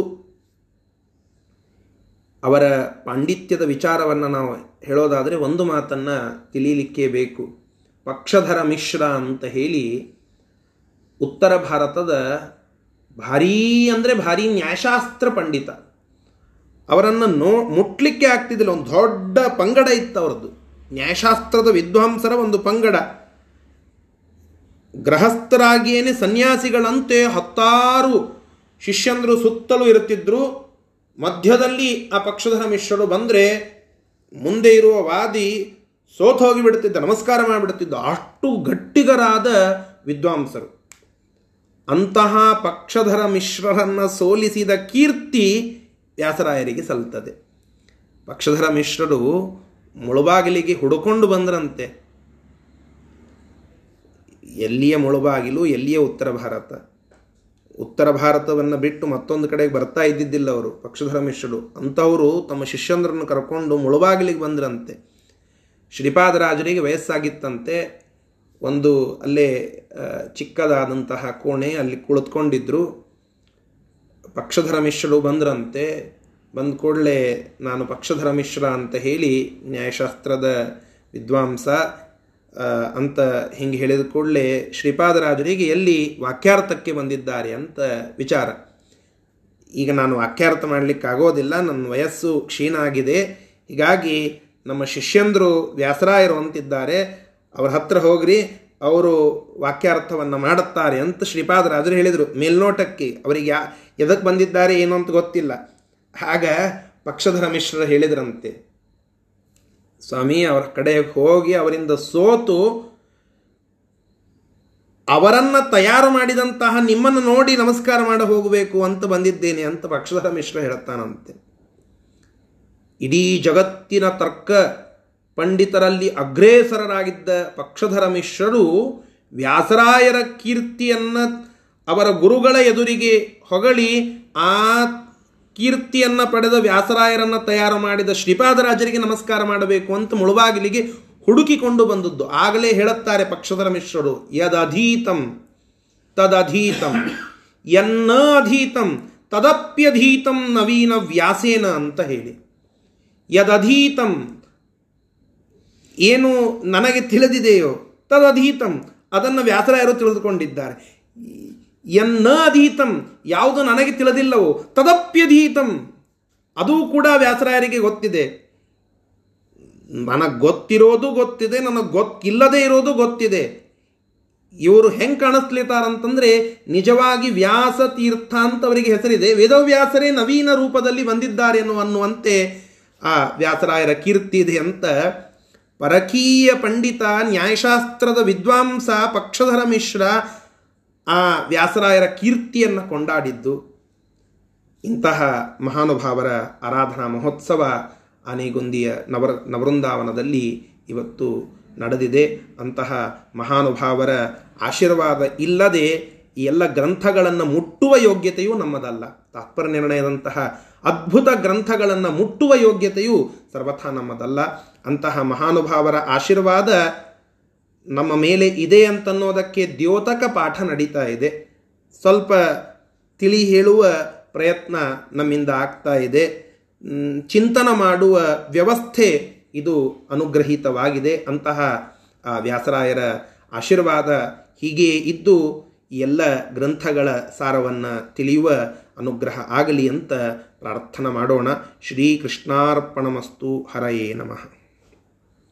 ಅವರ ಪಾಂಡಿತ್ಯದ ವಿಚಾರವನ್ನು ನಾವು ಹೇಳೋದಾದರೆ ಒಂದು ಮಾತನ್ನು ತಿಳಿಯಲಿಕ್ಕೆ ಬೇಕು. ಪಕ್ಷಧರ ಮಿಶ್ರ ಅಂತ ಹೇಳಿ ಉತ್ತರ ಭಾರತದ ಭಾರೀ ಅಂದರೆ ಭಾರೀ ನ್ಯಾಯಶಾಸ್ತ್ರ ಪಂಡಿತ. ಅವರನ್ನು ನೋ ಮುಟ್ಲಿಕ್ಕೆ ಆಗ್ತಿದ್ದಿಲ್ಲ, ಒಂದು ದೊಡ್ಡ ಪಂಗಡ ಇತ್ತು ಅವರದ್ದು. ನ್ಯಾಯಶಾಸ್ತ್ರದ ವಿದ್ವಾಂಸರ ಒಂದು ಪಂಗಡ. ಗೃಹಸ್ಥರಾಗಿಯೇ ಸನ್ಯಾಸಿಗಳಂತೆ ಹತ್ತಾರು ಶಿಷ್ಯಂದರು ಸುತ್ತಲೂ ಇರುತ್ತಿದ್ದರು ಮಧ್ಯದಲ್ಲಿ ಆ ಪಕ್ಷಧರ ಮಿಶ್ರರು ಬಂದರೆ ಮುಂದೆ ಇರುವ ವಾದಿ ಸೋತೋಗಿ ಬಿಡುತ್ತಿದ್ದ, ನಮಸ್ಕಾರ ಮಾಡಿಬಿಡುತ್ತಿದ್ದ ಅಷ್ಟು ಗಟ್ಟಿಗರಾದ ವಿದ್ವಾಂಸರು. ಅಂತಹ ಪಕ್ಷಧರ ಮಿಶ್ರರನ್ನು ಸೋಲಿಸಿದ ಕೀರ್ತಿ ವ್ಯಾಸರಾಯರಿಗೆ ಸಲ್ತದೆ ಪಕ್ಷಧರ ಮಿಶ್ರರು ಮುಳುಬಾಗಿಲಿಗೆ ಹುಡುಕೊಂಡು ಬಂದ್ರಂತೆ. ಎಲ್ಲಿಯ ಮುಳುಬಾಗಿಲು, ಎಲ್ಲಿಯ ಉತ್ತರ ಭಾರತ? ಉತ್ತರ ಭಾರತವನ್ನು ಬಿಟ್ಟು ಮತ್ತೊಂದು ಕಡೆಗೆ ಬರ್ತಾ ಇದ್ದಿದ್ದಿಲ್ಲ ಅವರು ಪಕ್ಷಧರ ಮಿಶ್ರರು ಅಂಥವರು ತಮ್ಮ ಶಿಷ್ಯಂದ್ರನ್ನು ಕರ್ಕೊಂಡು ಮುಳುಬಾಗಿಲಿಗೆ ಬಂದ್ರಂತೆ. ಶ್ರೀಪಾದರಾಜರಿಗೆ ವಯಸ್ಸಾಗಿತ್ತಂತೆ. ಒಂದು ಅಲ್ಲೇ ಚಿಕ್ಕದಾದಂತಹ ಕೋಣೆ ಅಲ್ಲಿ ಕುಳಿತುಕೊಂಡಿದ್ದರು ಪಕ್ಷಧರ ಮಿಶ್ರರು ಬಂದ್ರಂತೆ. ಬಂದ ಕೂಡಲೇ, ನಾನು ಪಕ್ಷಧರ ಮಿಶ್ರ ಅಂತ ಹೇಳಿ ನ್ಯಾಯಶಾಸ್ತ್ರದ ವಿದ್ವಾಂಸ ಅಂತ ಹಿಂಗೆ ಹೇಳಿದ ಕೂಡಲೇ ಶ್ರೀಪಾದರಾಜರಿಗೆ ಎಲ್ಲಿ ವಾಕ್ಯಾರ್ಥಕ್ಕೆ ಬಂದಿದ್ದಾರೆ ಅಂತ ವಿಚಾರ. ಈಗ ನಾನು ವಾಕ್ಯಾರ್ಥ ಮಾಡಲಿಕ್ಕೆ ಆಗೋದಿಲ್ಲ ನನ್ನ ವಯಸ್ಸು ಕ್ಷೀಣ ಆಗಿದೆ. ಹೀಗಾಗಿ ನಮ್ಮ ಶಿಷ್ಯಂದರು ವ್ಯಾಸರಾಯರು ಅಂತಿದ್ದಾರೆ, ಅವ್ರ ಹತ್ರ ಹೋಗ್ರಿ, ಅವರು ವಾಕ್ಯಾರ್ಥವನ್ನು ಮಾಡುತ್ತಾರೆ ಅಂತ ಶ್ರೀಪಾದರಾಜರು ಹೇಳಿದರು. ಮೇಲ್ನೋಟಕ್ಕೆ ಅವರಿಗೆ ಯಾ ಎದಕ್ಕೆ ಬಂದಿದ್ದಾರೆ ಏನು ಅಂತ ಗೊತ್ತಿಲ್ಲ. ಆಗ ಪಕ್ಷಧರ ಮಿಶ್ರರು ಹೇಳಿದ್ರಂತೆ ಸ್ವಾಮಿ, ಅವರ ಕಡೆ ಹೋಗಿ ಅವರಿಂದ ಸೋತು ಅವರನ್ನು ತಯಾರು ಮಾಡಿದಂತಹ ನಿಮ್ಮನ್ನು ನೋಡಿ ನಮಸ್ಕಾರ ಮಾಡ ಹೋಗಬೇಕು ಅಂತ ಬಂದಿದ್ದೇನೆ ಅಂತ ಪಕ್ಷಧರ ಮಿಶ್ರ ಹೇಳುತ್ತಾನಂತೆ. ಇಡೀ ಜಗತ್ತಿನ ತರ್ಕ ಪಂಡಿತರಲ್ಲಿ ಅಗ್ರೇಸರರಾಗಿದ್ದ ಪಕ್ಷಧರ ಮಿಶ್ರರು ವ್ಯಾಸರಾಯರ ಕೀರ್ತಿಯನ್ನು ಅವರ ಗುರುಗಳ ಎದುರಿಗೆ ಹೊಗಳಿ, ಆ ಕೀರ್ತಿಯನ್ನು ಪಡೆದ ವ್ಯಾಸರಾಯರನ್ನು ತಯಾರು ಮಾಡಿದ ಶ್ರೀಪಾದರಾಜರಿಗೆ ನಮಸ್ಕಾರ ಮಾಡಬೇಕು ಅಂತ ಮುಳುಬಾಗಿಲಿಗೆ ಹುಡುಕಿಕೊಂಡು ಬಂದದ್ದು. ಆಗಲೇ ಹೇಳುತ್ತಾರೆ ಪಕ್ಷಧರ ಮಿಶ್ರರು, ಯದಧೀತಂ, ತದಧೀತಂ ಎನ್ನ ಅಧೀತಂ ತದಪ್ಯಧೀತಂ ನವೀನ ವ್ಯಾಸೇನ ಅಂತ ಹೇಳಿ. ಯದಧೀತಂ, ಏನು ನನಗೆ ತಿಳಿದಿದೆಯೋ, ತದಧೀತಂ, ಅದನ್ನು ವ್ಯಾಸರಾಯರು ತಿಳಿದುಕೊಂಡಿದ್ದಾರೆ. ಎನ್ನ ಅಧೀತಂ ಯಾವುದು ನನಗೆ ತಿಳಿದಿಲ್ಲವೋ, ತದಪ್ಯಧೀತಂ. ಅದು ಕೂಡ ವ್ಯಾಸರಾಯರಿಗೆ ಗೊತ್ತಿದೆ. ನನಗೆ ಗೊತ್ತಿರೋದು ಗೊತ್ತಿದೆ, ನನಗೆ ಗೊತ್ತಿಲ್ಲದೆ ಇರೋದು ಗೊತ್ತಿದೆ. ಇವರು ಹೆಂಗೆ ಕಾಣಿಸ್ಲಿತಾರಂತಂದ್ರೆ, ನಿಜವಾಗಿ ವ್ಯಾಸ ತೀರ್ಥ ಅಂತ ಅವರಿಗೆ ಹೆಸರಿದೆ. ವೇದವ್ಯಾಸರೇ ನವೀನ ರೂಪದಲ್ಲಿ ಬಂದಿದ್ದಾರೆ ಅನ್ನುವಂತೆ ಆ ವ್ಯಾಸರಾಯರ ಕೀರ್ತಿ ಇದೆ ಅಂತ ಪರಕೀಯ ಪಂಡಿತ, ನ್ಯಾಯಶಾಸ್ತ್ರದ ವಿದ್ವಾಂಸ, ಪಕ್ಷಧರ ಮಿಶ್ರ ಆ ವ್ಯಾಸರಾಯರ ಕೀರ್ತಿಯನ್ನು ಕೊಂಡಾಡಿದ್ದು ಇಂತಹ ಮಹಾನುಭಾವರ ಆರಾಧನಾ ಮಹೋತ್ಸವ ಆನೆಗೊಂದಿಯ ನವರ, ನವೃಂದಾವನದಲ್ಲಿ ಇವತ್ತು ನಡೆದಿದೆ. ಅಂತಹ ಮಹಾನುಭಾವರ ಆಶೀರ್ವಾದ ಇಲ್ಲದೆ ಈ ಎಲ್ಲ ಗ್ರಂಥಗಳನ್ನು ಮುಟ್ಟುವ ಯೋಗ್ಯತೆಯೂ ನಮ್ಮದಲ್ಲ. ತಾತ್ಪರ್ಯ ನಿರ್ಣಯದಂತಹ ಅದ್ಭುತ ಗ್ರಂಥಗಳನ್ನು ಮುಟ್ಟುವ ಯೋಗ್ಯತೆಯು ಸರ್ವಥಾ ನಮ್ಮದಲ್ಲ. ಅಂತಹ ಮಹಾನುಭಾವರ ಆಶೀರ್ವಾದ ನಮ್ಮ ಮೇಲೆ ಇದೆ ಅಂತನ್ನೋದಕ್ಕೆ ದ್ಯೋತಕ ಪಾಠ ನಡೀತಾ ಇದೆ. ಸ್ವಲ್ಪ ತಿಳಿ ಹೇಳುವ ಪ್ರಯತ್ನ ನಮ್ಮಿಂದ ಆಗ್ತಾ ಇದೆ. ಚಿಂತನ ಮಾಡುವ ವ್ಯವಸ್ಥೆ ಇದು ಅನುಗ್ರಹೀತವಾಗಿದೆ. ಅಂತಹ ವ್ಯಾಸರಾಯರ ಆಶೀರ್ವಾದ ಹೀಗೆ ಇದ್ದು ಎಲ್ಲ ಗ್ರಂಥಗಳ ಸಾರವನ್ನು ತಿಳಿಯುವ ಅನುಗ್ರಹ ಆಗಲಿ ಅಂತ ಪ್ರಾರ್ಥನೆ ಮಾಡೋಣ. ಶ್ರೀಕೃಷ್ಣಾರ್ಪಣಮಸ್ತು. ಹರಯೇ ನಮಃ.